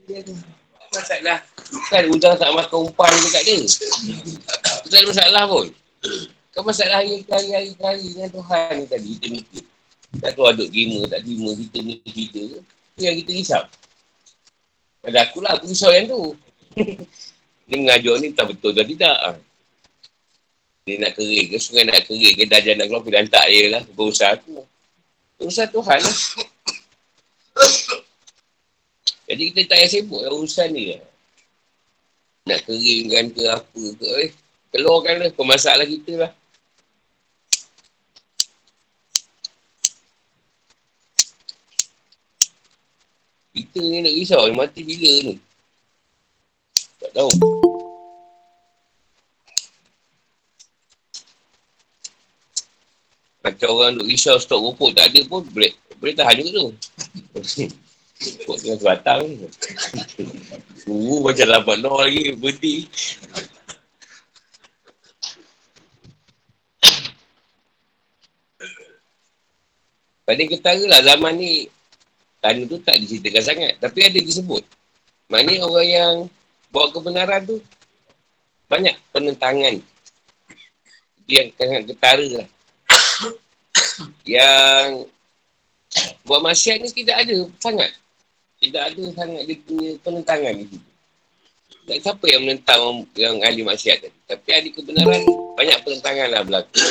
ya. Masalah. Kan udang tak makan umpan dekat dia. Tak ada masalah pun. Kau masalah hari-hari hari-hari dengan Tuhan ni tadi, kita mikir. Tak tahu aduk terima, tak terima, kita ni kita. Itu yang kita risau. Pada aku lah, aku risau yang tu. ni mengajuk ni tak betul tak tidak. Dia nak kering ke, sungai nak kering ke, dah nak keluar, dia hantar dia lah. Berusaha aku. Berusaha Tuhan lah. Jadi kita tak payah sibuk lah urusan ni lah. Nak keringkan ke apa ke. Eh, keluarkan lah, pemasalah kita lah. Kita ni nak risau, mati bila ni? Tak tahu. Macam orang duk risau stok rupuk tak ada pun boleh, boleh tahan juga tu. Rupuk tengah sebatang. Uh, macam lambat no lagi berhenti. Pada ketara lah zaman ni Tanda tu tak diceritakan sangat. Tapi ada disebut. Maknanya orang yang bawa kebenaran tu banyak penentangan. yang sangat ketara lah. Yang buat masyarakat ni tidak ada sangat. Tidak ada sangat dia punya penentangan ni. Tak siapa yang menentang yang ahli maksiat tadi. Tapi ahli kebenaran banyak penentangan lah berlaku.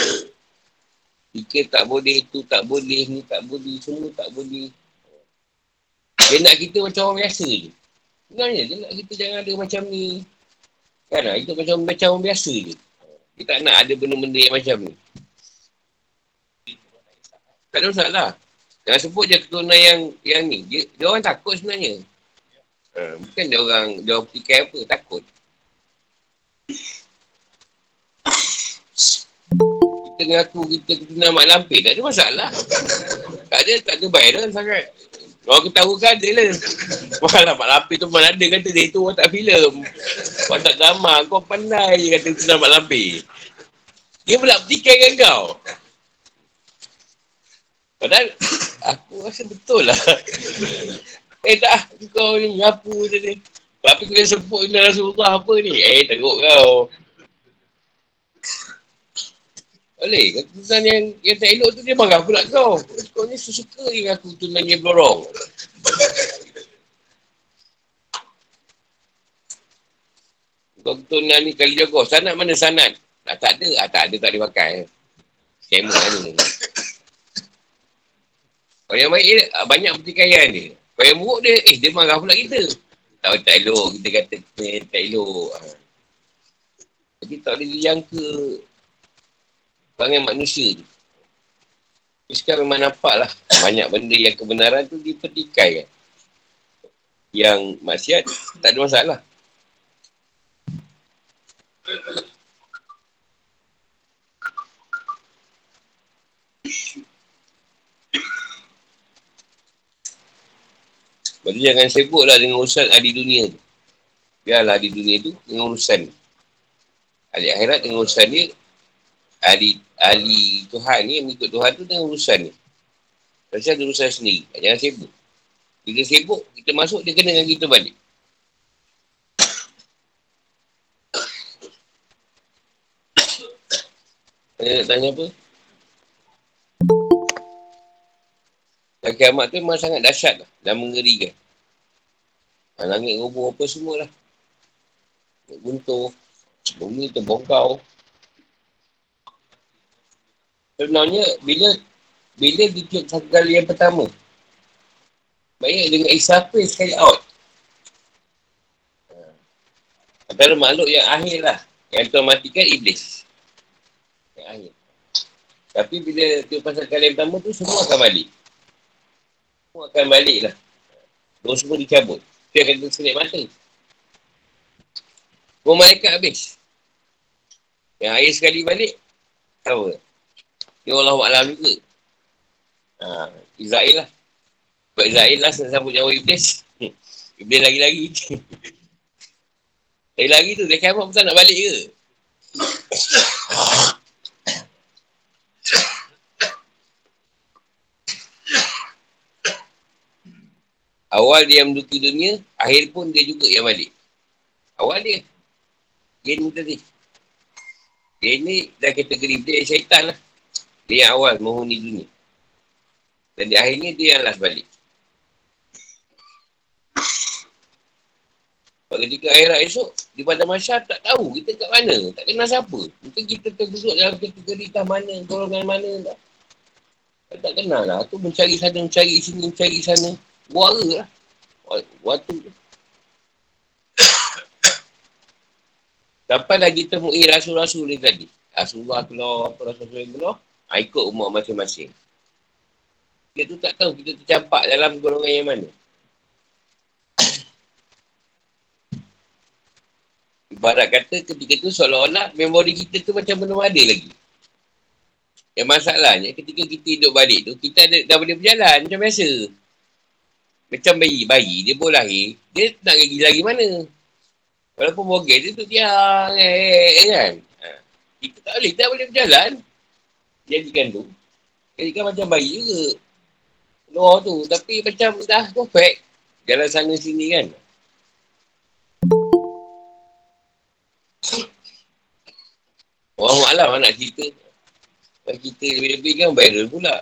Jika tak boleh, tu tak boleh, ni tak boleh, semua tak boleh. Dia nak kita macam orang biasa je. Sebenarnya dia nak kita jangan ada macam ni. Kan lah, itu macam, macam orang biasa je. Dia tak nak ada benda-benda yang macam ni. Tak ada masalah. Jangan sebut je keturunan yang yang ni. Dia, dia orang takut sebenarnya. Ha, bukan dia orang, dia orang petikai apa, takut. Kita ngaku kita keturunan mak lampir, tak ada masalah. Tak ada, tak ada viral sangat. Orang ketawa kan ada lah. Malah mak lampir tu mana ada kata dia tu orang tak filem. Orang tak drama, kau pandai je kata keturunan mak lampir. Dia pula petikai dengan kau. Padahal aku rasa betul lah. Eh tak, kau ni ngapu je ni. Tapi kena sebut ni Rasulullah apa ni? Eh, teruk kau. Boleh, keputusan yang, yang tak elok tu dia marah pula kau. Kau ni suka dengan aku tu nanya berorong. kau tu ni kali jaga. Sanat mana sanat? Ah, tak ada. Ah, tak ada tak boleh pakai. Skema lah ni. Kalau yang baik dia, ah, banyak pertikaian dia. Kalau yang buruk dia, eh dia marah pula kita. Tahu tak elok, kita kata eh, tak elok. Ha. Jadi tak boleh dijangka perangai manusia tu. Tapi sekarang memang nampak lah banyak benda yang kebenaran tu dipertikai kan. Yang maksiat tak ada masalah. Jadi jangan sibuklah dengan urusan ahli dunia tu. Biarlah ahli dunia tu dengan urusan. Ahli akhirat dengan urusan dia. Ahli, ahli Tuhan ni yang mengikut Tuhan tu dengan urusan ni. Pasal ada urusan sendiri. Jangan sibuk. Kita sibuk, kita masuk, dia kena dengan kita balik. Tanya, tanya apa? Dan kiamat tu memang sangat dahsyat lah dan mengerikan. Ha, langit roboh apa semua lah. Guntur. Bumi terbongkau. Sebenarnya bila bila ditiup satu kali yang pertama. Baik dengan Israfil sekali out. Ha. Antara makhluk yang akhir lah. Yang tuan matikan Iblis. Yang akhir. Tapi bila tiup pasal kali yang pertama tu semua akan balik semua akan balik lah. Terus semua dicabut. Dia akan terselit mata. Semua malaikat habis. Yang air sekali balik, apa? Dia Allah Alam juga. Ha, Israel lah. Sebab Israel lah sambut jauh Iblis. Iblis lagi-lagi. Lagi-lagi tu, dia kiamat pun tak nak balik ke? Awal dia yang menduduki dunia, akhir pun dia juga yang balik. Awal dia. Ni tadi. Dia ni dah kategori dia syaitan lah. Dia yang awal menghuni dunia. Dan di akhirnya dia yang last balik. Sebab ketika akhirat esok, di pada masa tak tahu kita kat mana. Tak kenal siapa. Mungkin kita terduduk dalam kategori tak mana, golongan mana tak. Tak kenal lah. Tu mencari sana, mencari sini, mencari sana. Buara lah. Waktu tu. Sampai lagi temui rasul-rasul ni tadi. Rasulullah keluar, apa rasul-rasul keluar. Ha, ikut umur masing-masing. Kita tu tak tahu kita tercampak dalam golongan yang mana. Ibarat kata ketika tu seolah-olah memori kita tu macam belum ada lagi. Yang masalahnya ketika kita hidup balik tu, kita ada, dah boleh berjalan macam biasa. Macam bayi, bayi dia boleh lahir, dia nak gigi lagi mana? Walaupun bogel dia tu tiang, eh, eh, eh, kan? Ha. Kita tak boleh, tak boleh berjalan. Jadikan tu. Jadikan macam bayi juga. Luar tu, tapi macam dah perfect. Jalan sana sini kan? Orang malam nak cerita. Nak cerita lebih-lebih kan viral pula.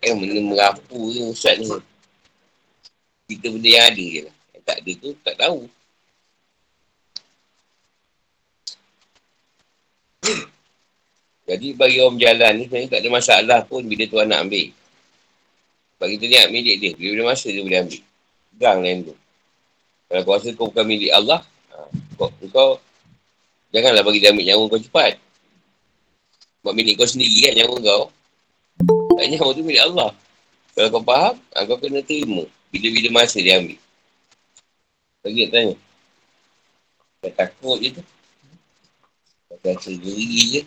Kan benda merapu je Ustaz ni. Kita benda yang ada je lah. Yang tak ada tu tak tahu. Jadi bagi orang berjalan ni sebenarnya tak ada masalah pun bila tuan nak ambil. Bagi kita ni milik dia. Bila-bila masa dia boleh ambil. Gang lain tu. Kalau kau rasa kau bukan milik Allah, ha, kau, kau janganlah bagi dia ambil nyawa kau cepat. Buat milik kau sendiri kan nyawa kau. Tak nyawa tu milik Allah. Kalau kau faham, ha, kau kena terima. Bila-bila masa dia ambil. Bagi tanya. Kau takut je tu. Kau rasa geri je.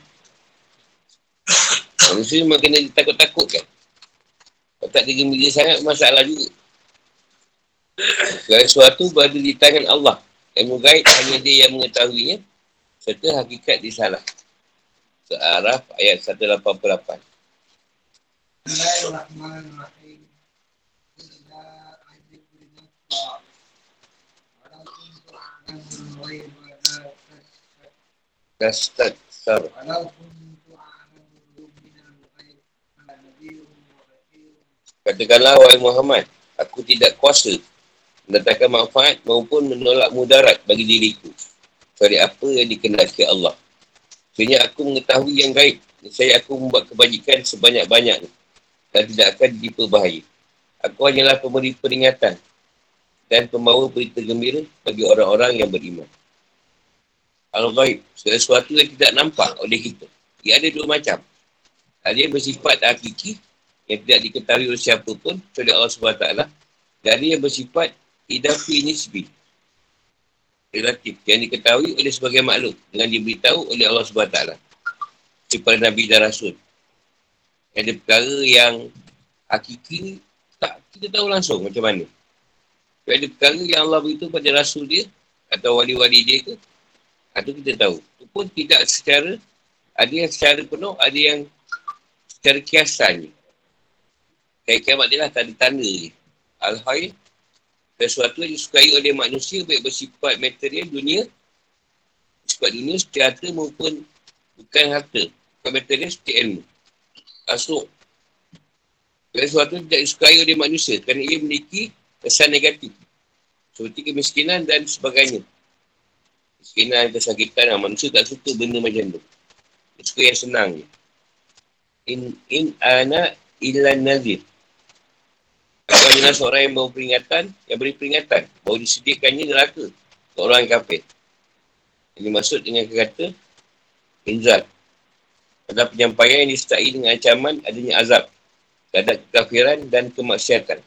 Manusia memang kena takut-takut kan. Kalau tak digembira sangat, masalah juga. Segala sesuatu berada di tangan Allah. Ilmu gaib hanya dia yang mengetahuinya. Serta hakikat disalah. Searah ayat 188. Bismillahirrahmanirrahim. Kastat sar. Katakanlah wahai Muhammad, aku tidak kuasa mendatangkan manfaat maupun menolak mudarat bagi diriku. Dari apa yang dikenalkan Allah. Sebenarnya aku mengetahui yang gaib. Saya aku membuat kebajikan sebanyak-banyaknya dan tidak akan diperbahaya. Aku hanyalah pemberi peringatan dan pembawa berita gembira bagi orang-orang yang beriman. Al-Ghaib, segala sesuatu yang tidak nampak oleh kita. Ia ada dua macam. Ada yang bersifat hakiki yang tidak diketahui oleh siapa pun kecuali Allah SWT dan yang bersifat idafi nisbi relatif yang diketahui oleh sebagai makhluk dengan diberitahu oleh Allah SWT kepada Nabi dan Rasul ada perkara yang hakiki tak kita tahu langsung macam mana. Tapi ada perkara yang Allah beritahu pada Rasul dia atau wali-wali dia ke, itu kita tahu. Itu pun tidak secara, ada yang secara penuh, ada yang secara kiasan. Kayak kiamat dia lah tanda-tanda je. Al-Hay, sesuatu yang disukai oleh manusia baik bersifat material dunia, bersifat dunia secara harta maupun bukan harta. Bukan material seperti ilmu asuk. Sesuatu tidak disukai oleh manusia kerana ia memiliki kesan negatif. Seperti kemiskinan dan sebagainya. Kemiskinan, kesakitan, manusia tak suka benda macam tu. Dia suka yang senang. In, in ana ilan nazir. Kalau adalah seorang yang peringatan, yang beri peringatan. Bahawa disediakannya neraka. Yang kafir. Ini maksud dengan kata Inzat adalah penyampaian yang disertai dengan ancaman adanya azab terhadap kekafiran dan kemaksiatan.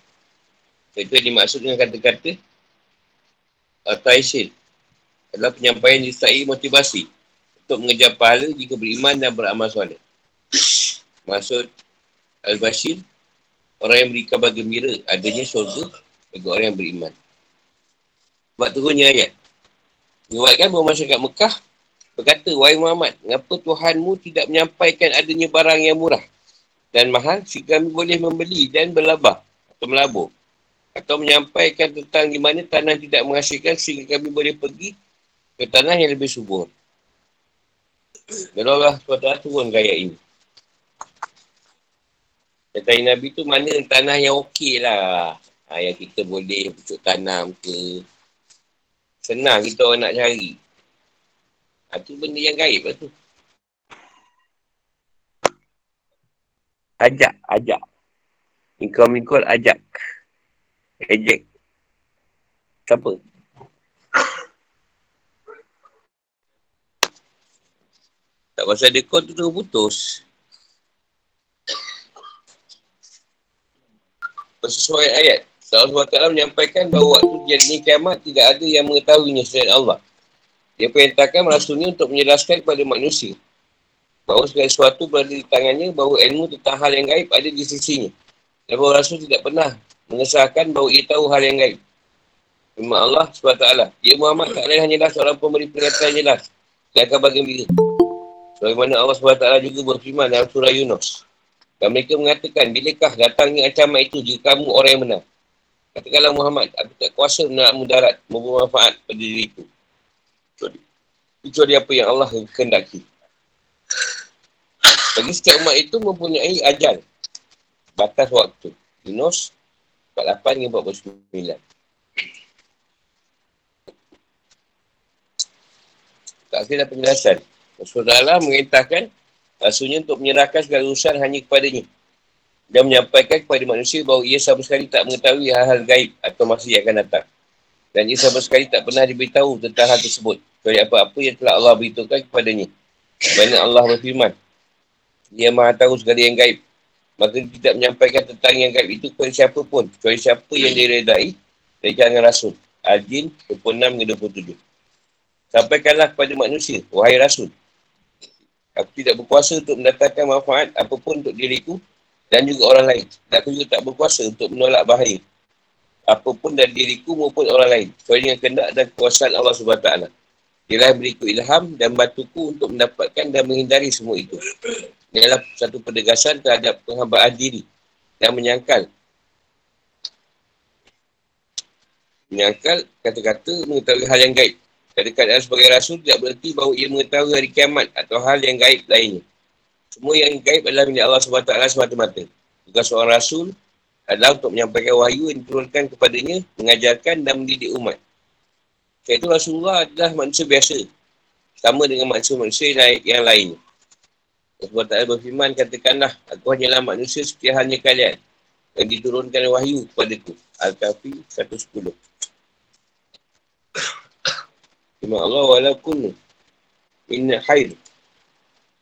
Itu yang dimaksud dengan kata-kata Taisil adalah penyampaian disertai motivasi untuk mengejar pahala jika beriman dan beramal soleh. Maksud Al-Bashir, orang yang beri kabar gembira adanya syurga bagi orang yang beriman. Sebab turunnya ayat. Menguatkan bahawa masyarakat Mekah berkata, Wahai Muhammad, mengapa Tuhanmu tidak menyampaikan adanya barang yang murah dan mahal sehingga kami boleh membeli dan berlabah atau melabur? Atau menyampaikan tentang di mana tanah tidak menghasilkan sehingga kami boleh pergi ke tanah yang lebih subur. Allah SWT turun gaya ini. Kata Nabi tu mana tanah yang okey lah. Ha, yang kita boleh pucuk tanam ke. Senang kita orang nak cari. Ha, benda yang gaib lah tu. Ajak, ajak. Ingkau mingkul ajak. Ejek. Siapa? Tak pasal dia call tu terus putus. Sesuai ayat. Allah SWT menyampaikan bahawa waktu jadi kiamat tidak ada yang mengetahuinya selain Allah. Dia perintahkan rasulnya untuk menjelaskan kepada manusia bahawa segala sesuatu berada di tangannya, bahawa ilmu tentang hal yang gaib ada di sisinya. Dan bahawa rasul tidak pernah mengesahkan bahawa ia tahu hal yang gaib. Memang Allah SWT. Dia Muhammad tak lain hanyalah seorang pemberi peringatan jelas. Dia akan bagi gembira. Sebagaimana Allah SWT juga berfirman dalam surah Yunus. Dan mereka mengatakan, bilakah datangnya ancaman itu jika kamu orang yang benar? Katakanlah Muhammad, aku tak kuasa nak mudarat, membuat manfaat pada diriku kecuali apa yang Allah kehendaki. Bagi setiap umat itu mempunyai ajal. Batas waktu. Yunus 48 hingga 49. Tak kira penjelasan. Rasulullah mengintahkan Rasulnya untuk menyerahkan segala urusan hanya kepadanya. Dan menyampaikan kepada manusia bahawa ia sama sekali tak mengetahui hal-hal gaib atau masa yang akan datang. Dan ia sama sekali tak pernah diberitahu tentang hal tersebut. Kecuali apa-apa yang telah Allah beritahukan kepadanya. Banyak Allah berfirman. Dia maha tahu segala yang gaib. Maka tidak menyampaikan tentang yang gaib itu kepada siapa pun. Kecuali siapa yang diredai dari kalangan Rasul. Al-Jin 26-27. Sampaikanlah kepada manusia, wahai Rasul. Aku tidak berkuasa untuk mendatangkan manfaat apapun untuk diriku dan juga orang lain. Dan aku juga tak berkuasa untuk menolak bahaya. Apapun dari diriku maupun orang lain. Kecuali dengan kendak dan kekuasaan Allah SWT. Dia lah beriku ilham dan bantuku untuk mendapatkan dan menghindari semua itu. Ini adalah satu perdegasan terhadap penghambaan diri yang menyangkal. Menyangkal kata-kata mengetahui hal yang gaib. Kata-kata sebagai rasul tidak berarti bahawa ia mengetahui hari kiamat atau hal yang gaib lainnya. Semua yang gaib adalah milik Allah SWT semata-mata. Bukan seorang rasul adalah untuk menyampaikan wahyu yang diturunkan kepadanya, mengajarkan dan mendidik umat. Sebab itu Rasulullah adalah manusia biasa. Sama dengan manusia-manusia yang lain. Sebab tak berfirman, katakanlah, aku hanyalah manusia seperti halnya kalian. Yang diturunkan wahyu kepada ku. Al-Kafi 110. Firman Allah, walaupun inna khair.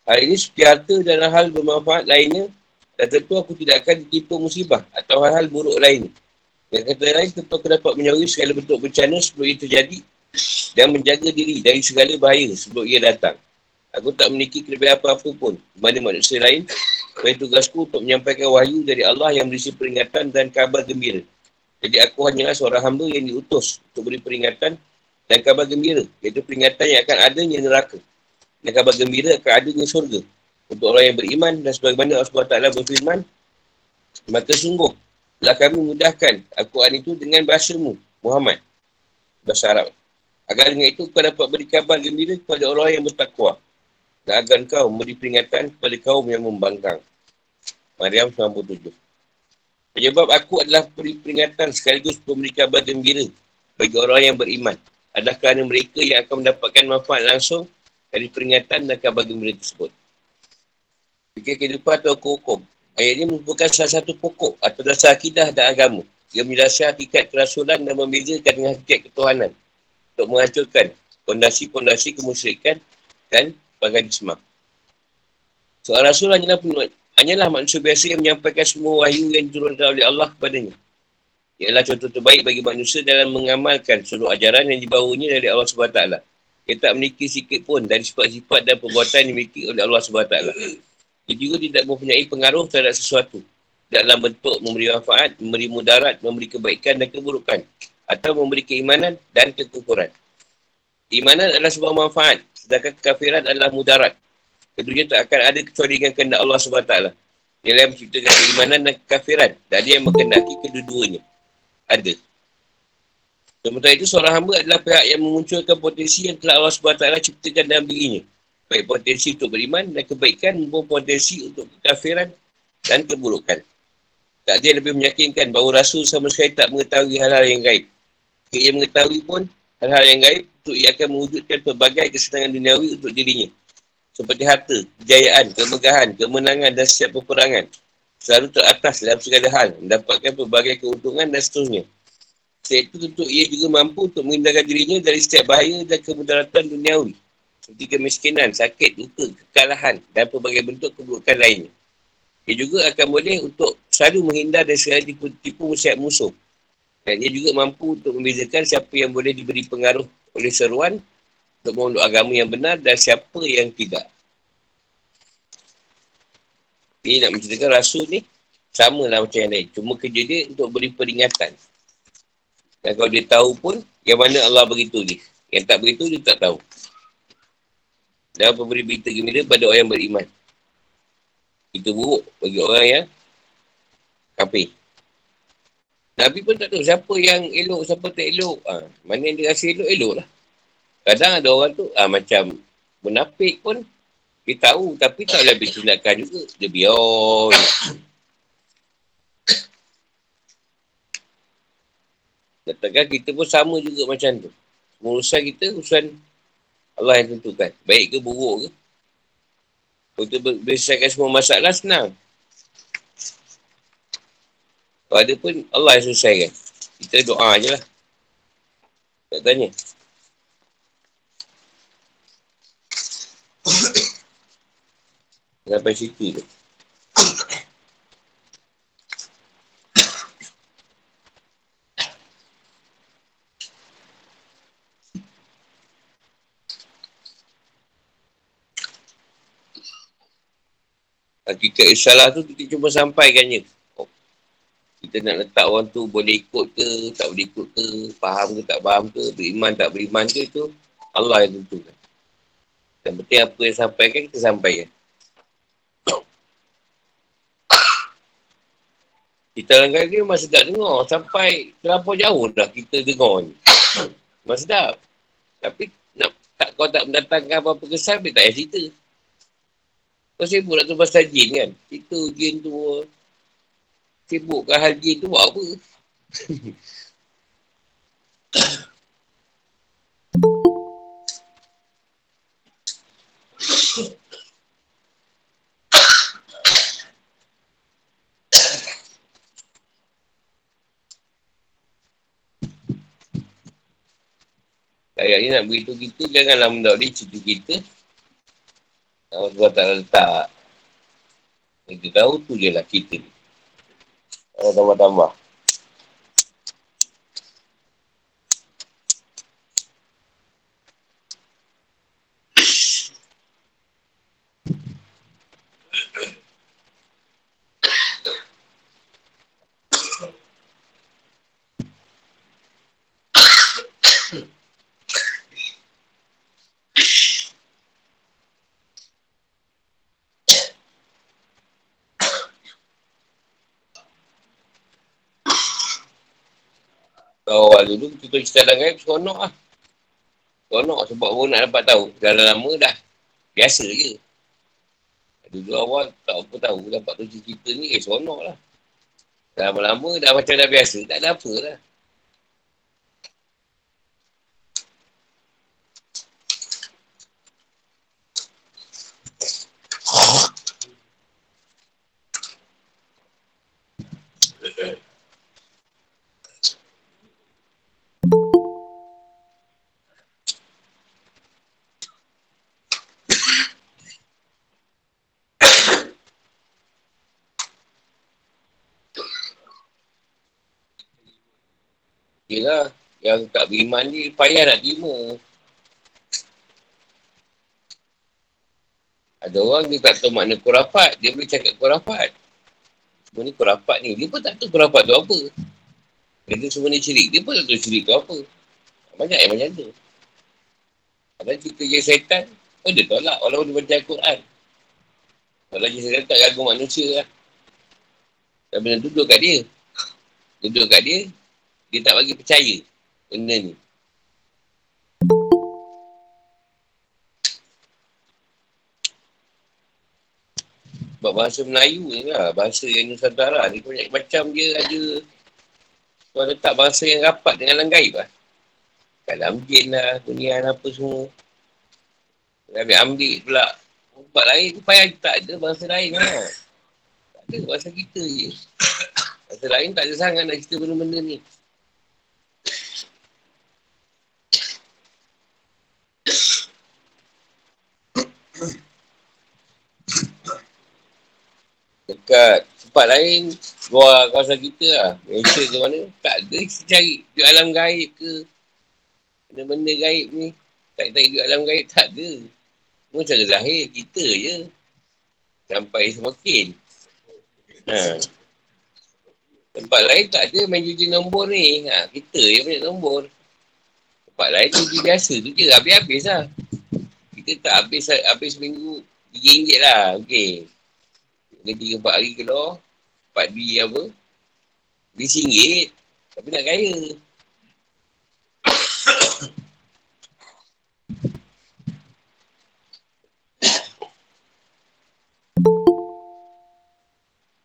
Hari ini seperti harta dalam hal bermanfaat lainnya, dan tentu aku tidak akan ditipu musibah atau hal-hal buruk lain. Dan kata lain, tentu aku dapat menyawari segala bentuk bencana sebelum itu terjadi dan menjaga diri dari segala bahaya sebelum ia datang. Aku tak memiliki kelebihan apa-apa pun kepada manusia lain. Bagi tugasku untuk menyampaikan wahyu dari Allah yang berisi peringatan dan kabar gembira. Jadi aku hanyalah seorang hamba yang diutus untuk beri peringatan dan kabar gembira. Iaitu peringatan yang akan adanya neraka. Dan kabar gembira akan adanya surga. Untuk orang yang beriman dan sebagaimana Allah SWT berfirman. Maka sungguh telah kami mudahkan Al-Quran itu dengan bahasamu Muhammad. Bahasa Arab. Agar dengan itu kau dapat beri kabar gembira kepada orang yang bertakwa. Dan agar kau memberi peringatan kepada kaum yang membangkang. Maryam 97. Penyebab aku adalah peringatan sekaligus memberi kabar gembira bagi orang yang beriman. Adalah kerana mereka yang akan mendapatkan manfaat langsung dari peringatan dan kabar gembira tersebut. Fikir kehidupan atau hukum. Ayat ini merupakan salah satu pokok atau dasar akidah dan agama. Ia menjelaskan hakikat kerasulan dan membezakan dengan hakikat ketuhanan untuk menghancurkan fondasi-fondasi kemusyrikan dan paganisme. Seorang Rasul hanyalah, hanyalah manusia biasa yang menyampaikan semua wahyu yang diturunkan oleh Allah kepadanya. Ialah contoh terbaik bagi manusia dalam mengamalkan seluruh ajaran yang dibawanya dari Allah SWT. Ia tak memiliki sikit pun dari sifat-sifat dan perbuatan yang dimiliki oleh Allah SWT. Ia juga tidak mempunyai pengaruh terhadap sesuatu dalam bentuk memberi manfaat, memberi mudarat, memberi kebaikan dan keburukan atau memberi keimanan dan kekukuran. Keimanan adalah sebuah manfaat, sedangkan kekafiran adalah mudarat. Keduanya tak akan ada kecuali dengan kehendak Allah SWT. Yang menciptakan keimanan dan kekafiran. Dan yang mengendaki kedua-duanya. Ada. Sementara itu, seorang hamba adalah pihak yang memunculkan potensi yang telah Allah SWT ciptakan dalam dirinya. Baik potensi untuk beriman dan kebaikan maupun potensi untuk kekafiran dan keburukan. Tak ada yang lebih meyakinkan bahawa Rasul sama sekali tak mengetahui hal-hal yang gaib. Ia mengetahui pun hal-hal yang gaib, untuk ia akan mewujudkan pelbagai kesenangan duniawi untuk dirinya. Seperti harta, kejayaan, kemegahan, kemenangan dan setiap peperangan. Selalu teratas dalam segala hal, mendapatkan pelbagai keuntungan dan seterusnya. Selain itu tentu ia juga mampu untuk menghindarkan dirinya dari setiap bahaya dan kemudaratan duniawi. Seperti kemiskinan, sakit, luka, kekalahan dan pelbagai bentuk keburukan lainnya. Ia juga akan boleh untuk selalu menghindar dan selalu tipu, tipu musyak musuh. Dan ia juga mampu untuk membezakan siapa yang boleh diberi pengaruh oleh seruan untuk memeluk agama yang benar dan siapa yang tidak. Dia nak menceritakan rasul ni sama lah macam yang lain. Cuma kerja dia untuk beri peringatan. Dan kalau dia tahu pun, yang mana Allah beritahu dia. Yang tak beritahu, dia tak tahu. Dan pemberi berita gembira pada orang yang beriman. Itu buruk bagi orang yang kafir. Nabi pun tak tahu siapa yang elok, siapa tak elok. Ha, mana yang dia rasa elok, elok lah. Kadang ada orang tu ha, macam munafik pun Dia tahu tapi tak boleh habis tindakan juga. Dia biar. Katakan kita pun sama juga macam tu. Urusan kita, urusan Allah yang tentukan. Baik ke buruk ke. Untuk berselesaikan semua masalah, senang. Kalau ada pun, Allah yang selesaikan. Kita doa je lah. Tak tanya. Sampai situ tu. Hakikat isalah tu kita cuma sampaikan je. Kita nak letak orang tu boleh ikut ke, tak boleh ikut ke, faham ke, tak faham ke, beriman tak beriman ke, tu Allah yang tentukan. Yang penting apa yang sampaikan, kita sampaikan. Kita kadang dia masih tak dengar. Sampai terlampau jauh dah kita dengar ni. Masih tak. Tapi nak, tak, kau tak mendatangkan apa-apa kesan, dia tak payah cerita. Kau sibuk nak tu pasal jin kan? Itu jin tu. Sibukkan hal jin tu buat apa? Ayat nak beritahu kita, janganlah mendakli cerita kita. Allah SWT tak letak. Kita tahu tu je lah kita ni. Allah tambah-tambah. awal dulu kita cerita dalam gaib seronok lah. Seronok sebab orang nak dapat tahu. Dah lama dah. Biasa je. Dulu awal tak apa tahu dapat tu cerita ni eh seronok lah. Lama-lama dah macam dah biasa. Tak ada apa lah. Yelah, yang tak beriman ni payah nak terima. Ada orang dia tak tahu makna kurafat. Dia boleh cakap kurafat. Semua ni kurafat ni. Dia pun tak tahu kurafat tu apa. Dia tu semua ni cirik. Dia pun tak tahu cirik tu apa. Banyak yang macam tu. Ada cerita je syaitan. Oh dia tolak. Walaupun dia baca Al-Quran. Kalau je syaitan tak ganggu manusia lah. Dan benda duduk kat dia. Duduk kat dia. Dia tak bagi percaya benda ni. Sebab bahasa Melayu ni lah, bahasa yang Nusantara ni banyak macam dia ada kau letak bahasa yang rapat dengan alam gaib lah. Dalam jin lah, kunian apa semua. Dia ambil, ambil pula tempat lain tu payah tak ada bahasa lain lah. Tak ada bahasa kita je. Bahasa lain tak ada sangat nak cerita benda-benda ni. Dekat tempat lain luar kawasan kita lah. Malaysia ke mana tak. Ada kita cari di alam gaib ke? Benda-benda gaib ni? Tak cari di alam gaib tak ada. Semua cara zahir kita je. Sampai semakin. Ha. tempat lain tak ada main jujur nombor ni. Ha, kita je punya nombor. Tempat lain jujur biasa tu je habis-habis lah kita tak habis habis seminggu RM3 lah. Okey. Dia 3-4 hari keluar. 4 duit apa. RM1. Tapi nak kaya.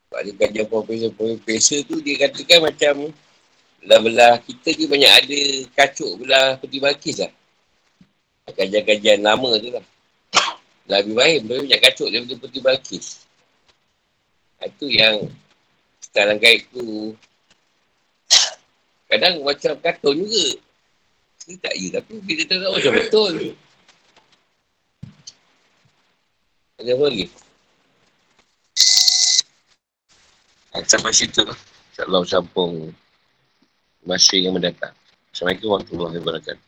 Sebab dia kajian profesor-profesor tu dia katakan macam belah-belah kita ni banyak ada kacuk belah peti bakis lah. Kajian-kajian lama tu lah. Lebih baik, lebih banyak kacuk daripada peti bakis. Itu yang sekarang gaib tu. Kadang macam kartun juga. Ini tak ya, tapi kita tahu macam betul. Ada apa lagi? Sampai situ. InsyaAllah sambung masih yang mendatang. Assalamualaikum warahmatullahi wabarakatuh.